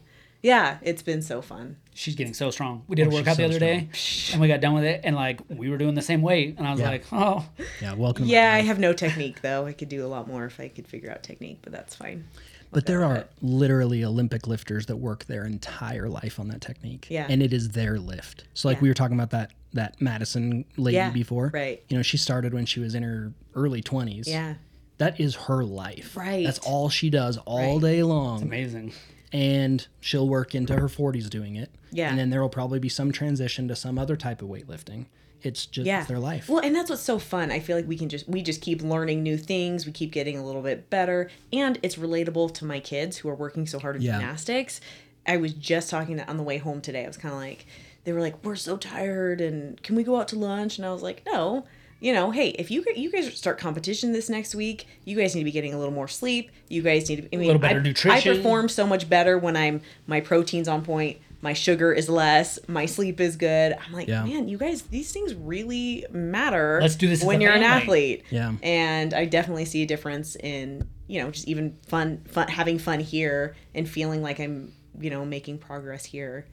Yeah, it's been so fun. She's getting so strong. We did a Oh, she's workout the so other day, and we got done with it, and like we were doing the same weight, and I was Yeah. like, oh, Yeah. Welcome. Yeah, my I have no technique though. I could do a lot more if I could figure out technique, but that's fine. But there are it. literally Olympic lifters that work their entire life on that technique. Yeah. And it is their lift. So like Yeah. we were talking about that that Madison lady Yeah, before. right. You know, she started when she was in her early twenties. Yeah. That is her life. Right. That's all she does all Right. day long. amazing. And she'll work into her forties doing it. Yeah. And then there will probably be some transition to some other type of weightlifting. It's just Yeah. their life. Well, and that's what's so fun. I feel like we can just we just keep learning new things. We keep getting a little bit better, and it's relatable to my kids who are working so hard in Yeah. gymnastics. I was just talking on the way home today. I was kind of like, they were like, "We're so tired, and can we go out to lunch?" And I was like, "No." You know, hey, if you you guys start competition this next week, you guys need to be getting a little more sleep. You guys need to. I mean, little better I, nutrition. I perform so much better when I'm my protein's on point, my sugar is less, my sleep is good. I'm like, Yeah. man, you guys, these things really matter. Let's do this when you're an athlete. Yeah. And I definitely see a difference in you know just even fun, fun having fun here and feeling like I'm you know making progress here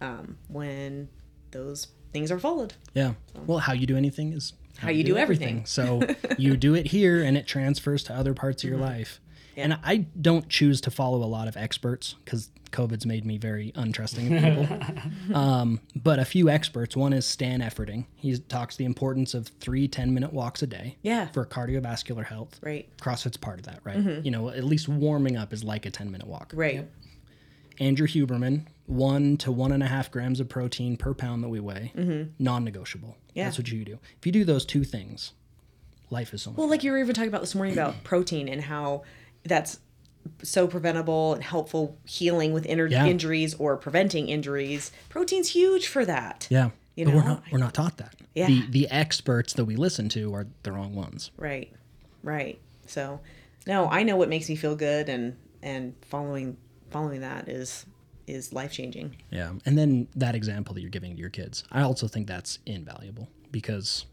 um, when those things are followed. Yeah. Well, how you do anything is How you do everything. So you do it here and it transfers to other parts of Mm-hmm. your life. And I don't choose to follow a lot of experts because COVID's made me very untrusting of people. um, but a few experts. One is Stan Efferding. He talks the importance of three 10 minute walks a day Yeah. for cardiovascular health. Right. CrossFit's part of that, right? You know, at least warming up is like a 10 minute walk. Right. Andrew Huberman, one to one and a half grams of protein per pound that we weigh, non negotiable. Mm-hmm. Yeah. That's what you do. If you do those two things, life is so much Well, like you were even talking about this morning about protein and how that's so preventable and helpful healing with inner Yeah. injuries or preventing injuries. Protein's huge for that. Yeah. You but we're know, not we're not taught that. Yeah. The the experts that we listen to are the wrong ones. Right. Right. So, no, I know what makes me feel good and and following following that is is life changing. Yeah. And then that example that you're giving to your kids. I also think that's invaluable because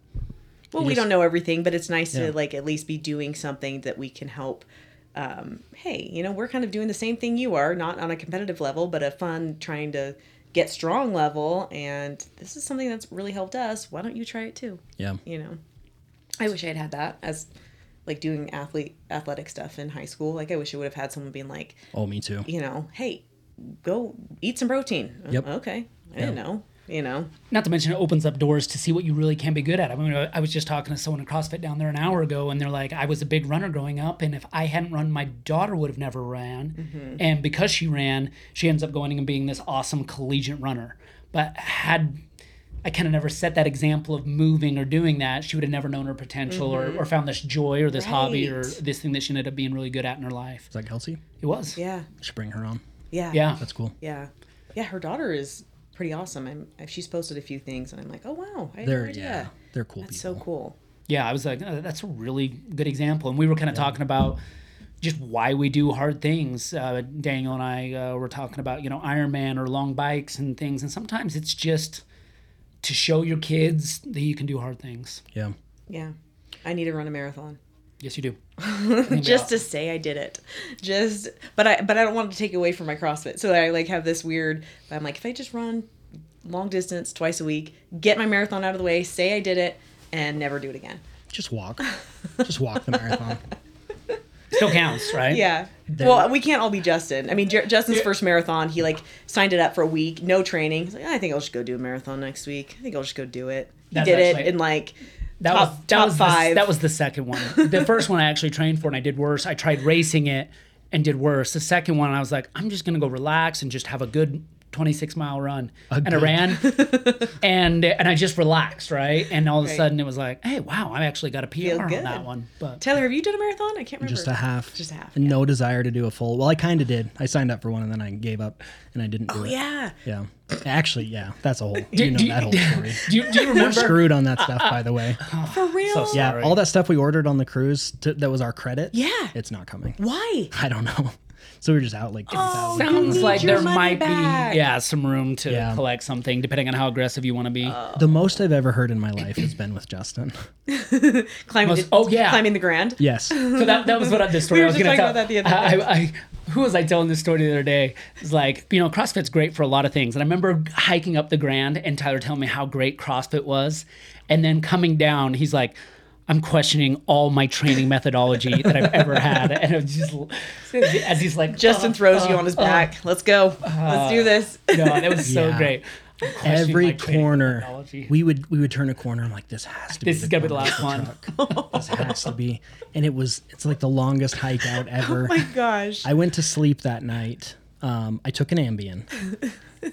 Well, we just- don't know everything, but it's nice Yeah. to like at least be doing something that we can help. Um, hey, you know, we're kind of doing the same thing you are, not on a competitive level, but a fun trying to get strong level. And this is something that's really helped us. Why don't you try it too? yeah. You know, I wish I had had that as like doing athlete athletic stuff in high school. Like I wish I would have had someone being like, Oh, me too. you know, hey, go eat some protein. Yep. Okay. I didn't know. You know. Not to mention, it opens up doors to see what you really can be good at. I mean, I was just talking to someone in CrossFit down there an hour ago, and they're like, I was a big runner growing up, and if I hadn't run, my daughter would have never ran. Mm-hmm. And because she ran, she ends up going and being this awesome collegiate runner. But had I kind of never set that example of moving or doing that, she would have never known her potential or, or found this joy or this hobby or this thing that she ended up being really good at in her life. Is that Kelsey? It was. Yeah. Should bring her on. Yeah. Yeah. That's cool. Yeah. Yeah. Her daughter is pretty awesome. I'm, she's posted a few things, and I'm like, oh wow, I They're no idea. yeah, they're cool That's people. so cool. yeah, I was like, "Uh, that's a really good example. And we were kind of talking about just why we do hard things. Uh, Daniel and I uh, were talking about, you know, Ironman or long bikes and things. And sometimes it's just to show your kids that you can do hard things. Yeah. Yeah. I need to run a marathon. Yes, you do. just to say I did it. Just but I but I don't want to take away from my CrossFit. So I like have this weird I'm like if I just run long distance twice a week, get my marathon out of the way, say I did it and never do it again. Just walk. Just walk the marathon. Still counts, right? Yeah. Well, we can't all be Justin. I mean, J- Justin's first marathon, he like signed it up for a week, no training. He's like, I think I'll just go do a marathon next week. I think I'll just go do it. He That's did it in like That top, was that top was five. The, that was the second one. The first one I actually trained for and I did worse. I tried racing it and did worse. The second one I was like, I'm just gonna go relax and just have a good 26 mile run. and I ran, and and I just relaxed, right? And all of a Right. sudden it was like, hey, wow, I actually got a PR on that one. But Taylor, have you done a marathon? I can't remember. Just a half. Just a half, And no desire to do a full. Well, I kind of did. I signed up for one and then I gave up and I didn't do Oh it. yeah. Yeah. Actually, yeah. That's a whole. Do, You know do that whole story. do you, do you remember? We're screwed on that stuff, by the way. Oh, for real? So Yeah, all that stuff we ordered on the cruise to, that was our credit. Yeah. It's not coming. Why? I don't know. So we were just out like 10,000. you Sounds like there might back. be yeah some room to Yeah. collect something depending on how aggressive you want to be. Oh. The most I've ever heard in my life has been with Justin. climbing. Most- the, oh, yeah. climbing the Grand. Yes. so that, that was what I, the story We were I was just going to tell. about that the other I, I, I- who was I telling this story the other day? It's like you know CrossFit's great for a lot of things, and I remember hiking up the Grand and Tyler telling me how great CrossFit was, and then coming down, he's like. I'm questioning all my training methodology that I've ever had, and it was just as he's like Justin "Uh, throws uh, you on his uh." back. Let's go. Let's do this. No, that was so Yeah. great. Every corner, we would we would turn a corner. I'm like, this has to be. This is gonna be the last one. this has to be. And it was. It's like the longest hike out ever. Oh my gosh. I went to sleep that night. Um, I took an Ambien,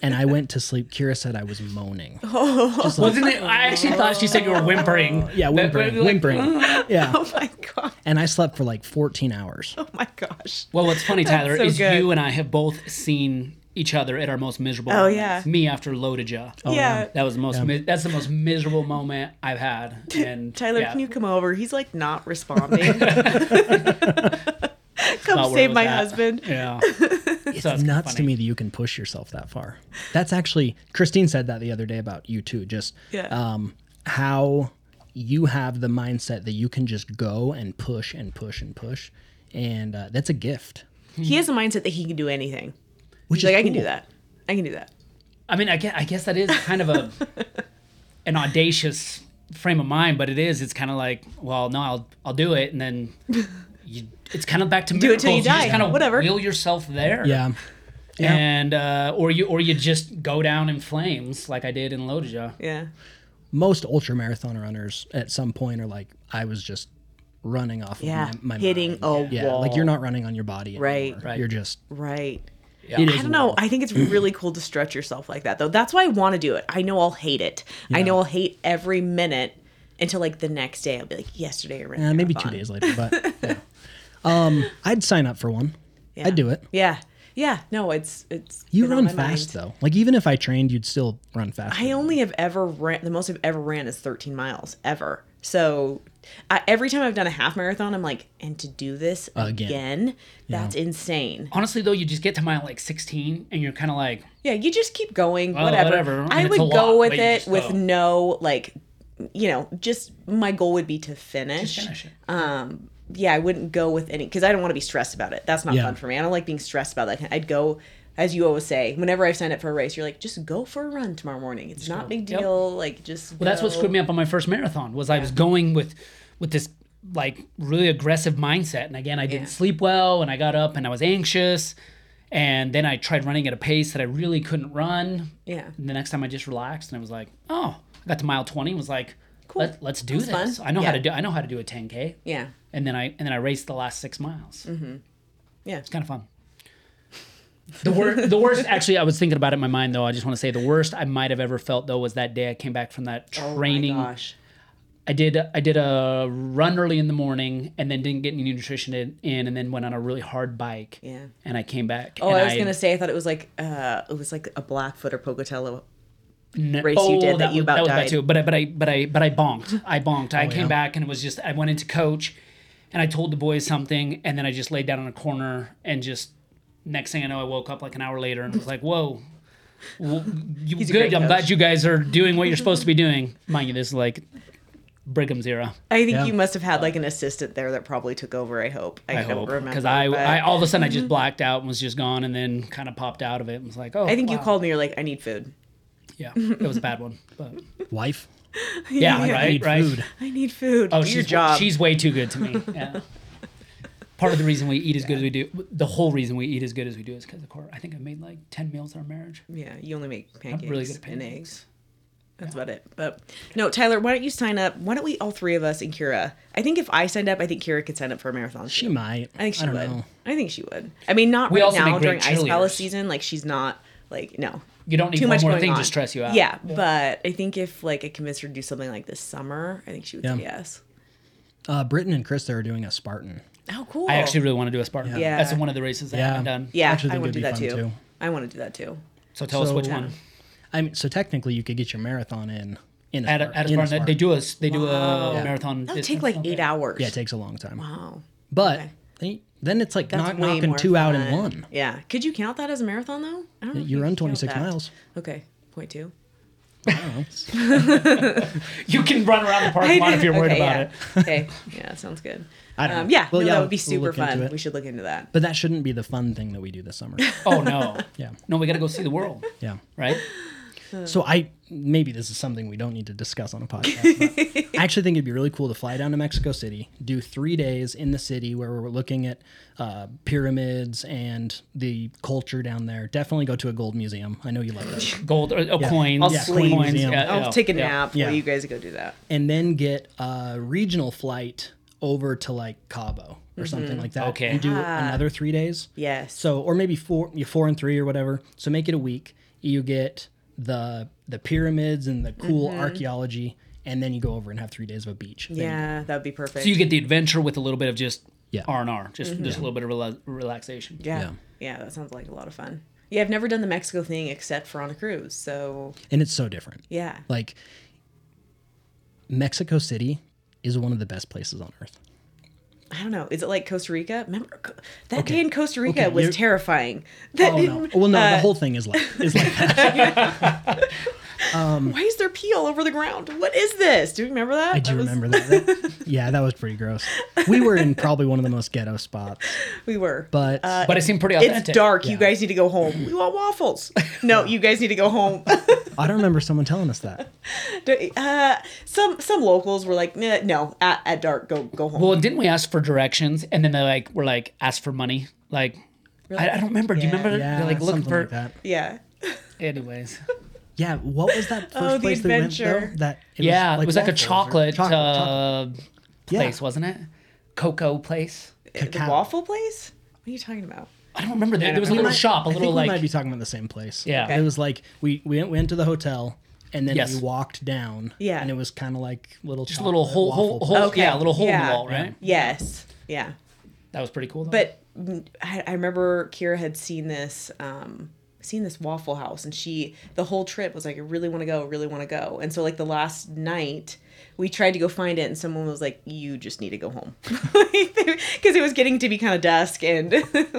and I went to sleep. Kira said I was moaning. Oh, wasn't it? I actually thought she said you were whimpering. Yeah, whimpering, Like, whimpering. Mm. Yeah, oh my god. and I slept for like 14 hours. Oh my gosh. Well, what's funny, Tyler, so is good. you and I have both seen each other at our most miserable. Oh, moments. yeah. Me after LoToJa. Oh, yeah. That was the most. mi- that's the most miserable moment I've had. And Tyler, yeah, can you come over? He's like not responding. come save my at. husband. Yeah. It's So it's nuts to me that you can push yourself that far. That's actually Christine said that the other day about you too. Just Yeah. um, how you have the mindset that you can just go and push and push and push, and uh, that's a gift. He has a mindset that he can do anything. Which He's is like, I can do that. I can do that. I mean, I guess, I guess that is kind of a an audacious frame of mind, but it is. It's kind of like, well, no, I'll I'll do it, and then you, it's kind of back to Do it till you miracles. die, just kind of whatever. Wheel yourself there. Yeah, Yeah. And uh, or you or you just go down in flames like I did in LoToJa. Yeah. most ultra marathon runners at some point are like, I was just running off Yeah. of my, my Hitting mind. a yeah, wall. like you're not running on your body, Right. anymore. Right. Right. You're just Right. Yeah. I don't know. wild. I think it's really cool to stretch yourself like that, though. That's why I want to do it. I know I'll hate it. I know I'll hate every minute until like the next day. I'll be like, yesterday I ran. a uh, maybe two days later, but yeah. Um, I'd sign up for one. Yeah. I'd do it. Yeah. Yeah. No, it's it's. You been on run my fast mind. though. Like even if I trained, you'd still run fast. I only have ever ran. The most I've ever ran is 13 miles ever. So I, every time I've done a half marathon, I'm like, and to do this Again. again, that's insane. Honestly, though, you just get to mile like 16, and you're kind of like, Yeah, you just keep going, Well, whatever. whatever. And I would go lot, with it just with go. no like, you know, just my goal would be to finish. finish it. Um, yeah, I wouldn't go with any because I don't want to be stressed about it. That's not Yeah. fun for me. I don't like being stressed about that. I'd go. As you always say, whenever I've signed up for a race, you're like, just go for a run tomorrow morning. It's not a big Yep. deal. Like, just well, that's what screwed me up on my first marathon. Was I was going with with this like really aggressive mindset, and again, I didn't Yeah. sleep well, and I got up and I was anxious, and then I tried running at a pace that I really couldn't run. Yeah. And the next time I just relaxed, and I was like, oh, I got to mile 20, and was like, Cool. Let, let's do That's this. fun. I know how to do. I know how to do a 10k. Yeah. And then I and then I raced the last six miles. Mm-hmm. Yeah. It's kind of fun. The worst, the worst. Actually, I was thinking about it in my mind though. I just want to say the worst I might have ever felt though was that day I came back from that training. Oh my gosh. I did I did a run early in the morning and then didn't get any nutrition in, and then went on a really hard bike. Yeah. And I came back. Oh, and I was gonna say I thought it was like uh it was like a Blackfoot or Pocatello. n- race you did that you was- about was bad died. too. But I but I but I but I bonked. I bonked. I came yeah. back and it was just I went into coach and I told the boys something and then I just laid down in a corner and just next thing I know I woke up like an hour later and was like, whoa. Well, you He's good. I'm coach. glad you guys are doing what you're supposed to be doing. Mind you, this is like Brigham's era. I think Yeah. you must have had like an assistant there that probably took over. I hope. I, I don't hope remember because I, but I all of a sudden I just mm-hmm. blacked out and was just gone and then kind of popped out of it and was like, oh, I think you called me. You're like, I need food. Yeah, it was a bad one, but Wife. yeah, I right, need right. food. I need food. Oh, Do she's your job. she's way too good to me. Yeah. Part of the reason we eat as good as we do, the whole reason we eat as good as we do is because of course. I think I made like ten meals in our marriage. yeah, you only make pancakes really good at and eggs. That's about it. But no, Tyler, why don't you sign up? Why don't we all three of us and Kira? I think if I signed up, I think Kira could sign up for a marathon. She too. might. I think she don't would. know. I think she would. I mean, not We right now during great Ice Palace season. Like she's not like no You don't need too one much more thing on. to stress you out. Yeah, but I think if like I convinced her to do something like this summer, I think she would say Yeah. yes. Uh, Britton and Krista are doing a Spartan. Oh, cool. I actually really want to do a Spartan. Yeah. That's one of the races that I haven't done. yeah, actually I think want to do that too. too. I want to do that too. So tell us which Yeah. one. I mean, so technically you could get your marathon in in a, At a, Spartan- at a in Spartan, they do a they do a Yeah. marathon. That would distance, take like don't eight hours. Yeah, it takes a long time. Wow. But Okay. they, Then it's like That's knock, way knocking more two out in fun. one. Yeah. Could you count that as a marathon though? I don't know. if You can run count 26 that. miles. Okay. Point two. You can run around the parking lot if you're worried Okay, about yeah. it. okay. Yeah, sounds good. I don't Um, know. yeah, Well, no, yeah, that would be we'll super look into fun. it. We should look into that. But that shouldn't be the fun thing that we do this summer. Oh no. Yeah. No, we got to go see the world, Yeah. right? So I maybe this is something we don't need to discuss on a podcast. But I actually think it'd be really cool to fly down to Mexico City, do three days in the city where we're looking at uh, pyramids and the culture down there. Definitely go to a gold museum. I know you love that. Gold or, uh, coins, I'll yeah, sleep. coins. Museum. Yeah, I'll yeah, take a yeah. nap Yeah. while you guys go do that. and then get a regional flight over to like Cabo or something like that. Okay. And do Ah. another three days. Yes. So, or maybe four, you four and three or whatever. So make it a week. You get the the pyramids and the cool mm-hmm. archaeology, and then you go over and have three days of a beach. Then yeah, that would be perfect. So you get the adventure with a little bit of just Yeah. R and R, just mm-hmm. just a little bit of rela- relaxation. yeah. Yeah. yeah. that sounds like a lot of fun. Yeah, I've never done the Mexico thing except for on a cruise. So and it's so different. yeah. Like Mexico City is one of the best places on earth. I don't know. Is it like Costa Rica? Remember that Okay. day in Costa Rica Okay, was terrifying. That, Oh no! Well, no, uh, the whole thing is like is like that. Why is there pee all over the ground? What is this? Do you remember that? I do That was- remember that. That- Yeah, that was pretty gross. We were in probably one of the most ghetto spots, We were. but uh, But it seemed pretty authentic. it's dark. You guys need to go home. We want waffles. No, you guys need to go home. I don't remember someone telling us that. uh, some some locals were like, "Nah, no, at, at dark, go go home. Well, didn't we ask for directions and then they like were like ask for money? Like I, I don't remember. Do you remember? Yeah, They're like looking for. like that. yeah. Anyways, Yeah, what was that first Oh, the place that we went adventure. though? That it yeah, it was like a chocolate, chocolate, uh, chocolate. Yeah. place, wasn't it? Cocoa place. The waffle place? What are you talking about? I don't remember. There, don't there was a little We might- shop, a I little think we might be talking about the same place. Yeah. Okay. it was like we we went, went to the hotel and then Yes. we walked down. Yeah. and it was kind of like little just a little hole, hole, hole Okay, yeah, a little hole in yeah. the wall, right? Yes. Yeah. That was pretty cool. Though. But mm, I, I remember Kira had seen this, um, seen this Waffle House, and she the whole trip was like, I really want to go, really want to go. And so like the last night, we tried to go find it, and someone was like, "You just need to go home," because it was getting to be kind of dusk, and like,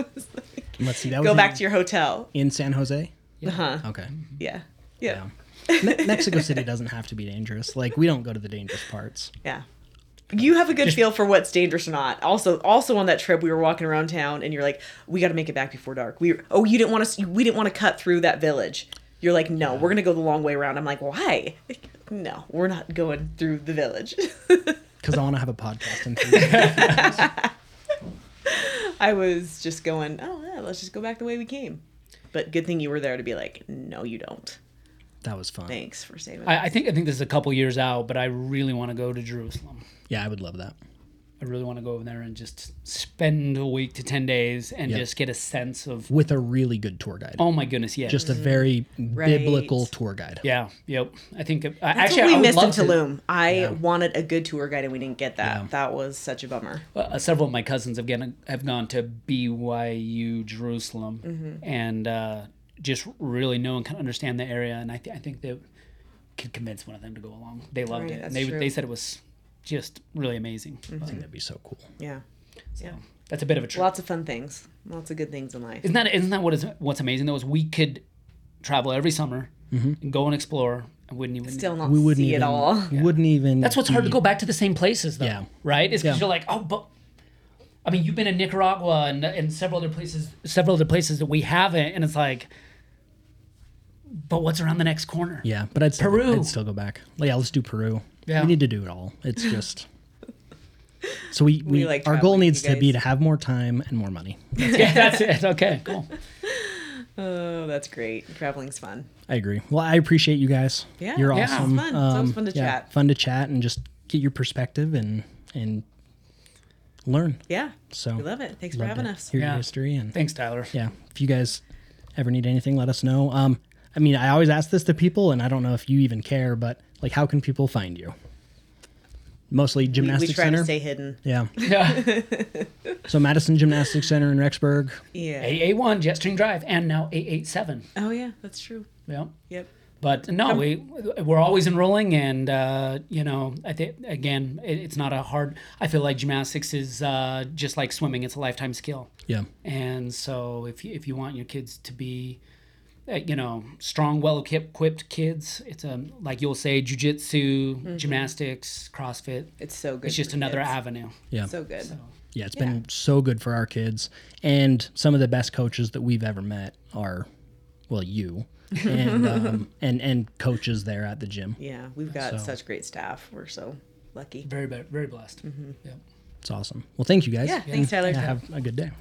Let's see. That was go in, back to your hotel. in San Jose. Uh huh. Okay. Yeah. Yeah. Me- Mexico City doesn't have to be dangerous. Like we don't go to the dangerous parts. Yeah. You have a good feel for what's dangerous or not. Also, also on that trip, we were walking around town, and you're like, "We got to make it back before dark." We oh, you didn't want to. We didn't want to cut through that village. You're like, "No, we're gonna go the long way around." I'm like, "Why?" No, we're not going through the village. Because I want to have a podcast in. I was just going, "Oh, yeah, let's just go back the way we came." But good thing you were there to be like, "No, you don't." That was fun. Thanks for saving. I, I think I think this is a couple years out, but I really want to go to Jerusalem. Yeah, I would love that. I really want to go over there and just spend a week to ten days and Yeah. just get a sense of. With a really good tour guide. Oh my goodness, yeah, Just a very Right. biblical tour guide. yeah, yep. I think uh, That's actually what we I missed in love to- Tulum. I Yeah. wanted a good tour guide, and we didn't get that. Yeah. That was such a bummer. uh, several of my cousins have gone have gone to BYU Jerusalem Mm-hmm. and uh, just really know and kind of understand the area, and I, th- I think they could convince one of them to go along. They loved Right, it. that's They true. Mm-hmm. they said it was just really amazing. I think that'd be so cool. Yeah. Yeah. That's a bit of a trip. Lots of fun things. Lots of good things in life. Isn't that isn't that what is what's amazing though? Is we could travel every summer and go and explore and wouldn't even Still not We wouldn't see even. it all. Wouldn't even. That's what's hard to go back to the same places though. Yeah. Right? It's because Yeah. you're like, oh, but I mean, you've been in Nicaragua and, and several other places, several other places that we haven't, and it's like, but what's around the next corner? Yeah, but I'd still, Peru. I'd still go back. Yeah, let's do Peru. Yeah. We need to do it all. It's just. So we, we, like our goal traveling, needs you to be guys. to have more time and more money. yeah, that's it. Okay, cool. Oh, that's great. Traveling's fun. I agree. Well, I appreciate you guys. Yeah. you're Yeah. awesome. Um, It's fun. It's always fun to yeah, chat. Fun to chat and just get your perspective and and learn. Yeah. So We love it. Thanks for love having to us. Hear Yeah. your history and Thanks, Tyler. yeah. If you guys ever need anything, let us know. Um, I mean, I always ask this to people, and I don't know if you even care, but like, how can people find you? Mostly gymnastics We, we gymnastics try center. to stay hidden. yeah. Yeah. So Madison Gymnastics Center in Rexburg. Yeah. AA1 Jetstream Drive and now 887. Oh yeah, that's true. Yeah. Yep. but no, we we're always enrolling, and uh, you know, I think again, it, it's not a hard. I feel like gymnastics is uh, just like swimming; it's a lifetime skill. Yeah. And so, if you, if you want your kids to be, Uh, you know, strong, well equipped kids, it's a like you'll say, jujitsu, mm-hmm. gymnastics, CrossFit. It's so good. It's just another kids. avenue. Yeah. So good. Yeah, it's been so good for our kids, and some of the best coaches that we've ever met are, well, you, and um, and and coaches there at the gym. Yeah, we've got So- such great staff. We're so lucky. Very, very, very blessed. Mm-hmm. Yep. It's awesome. Well, thank you guys. Yeah, thanks, Tyler. Yeah, have a good day.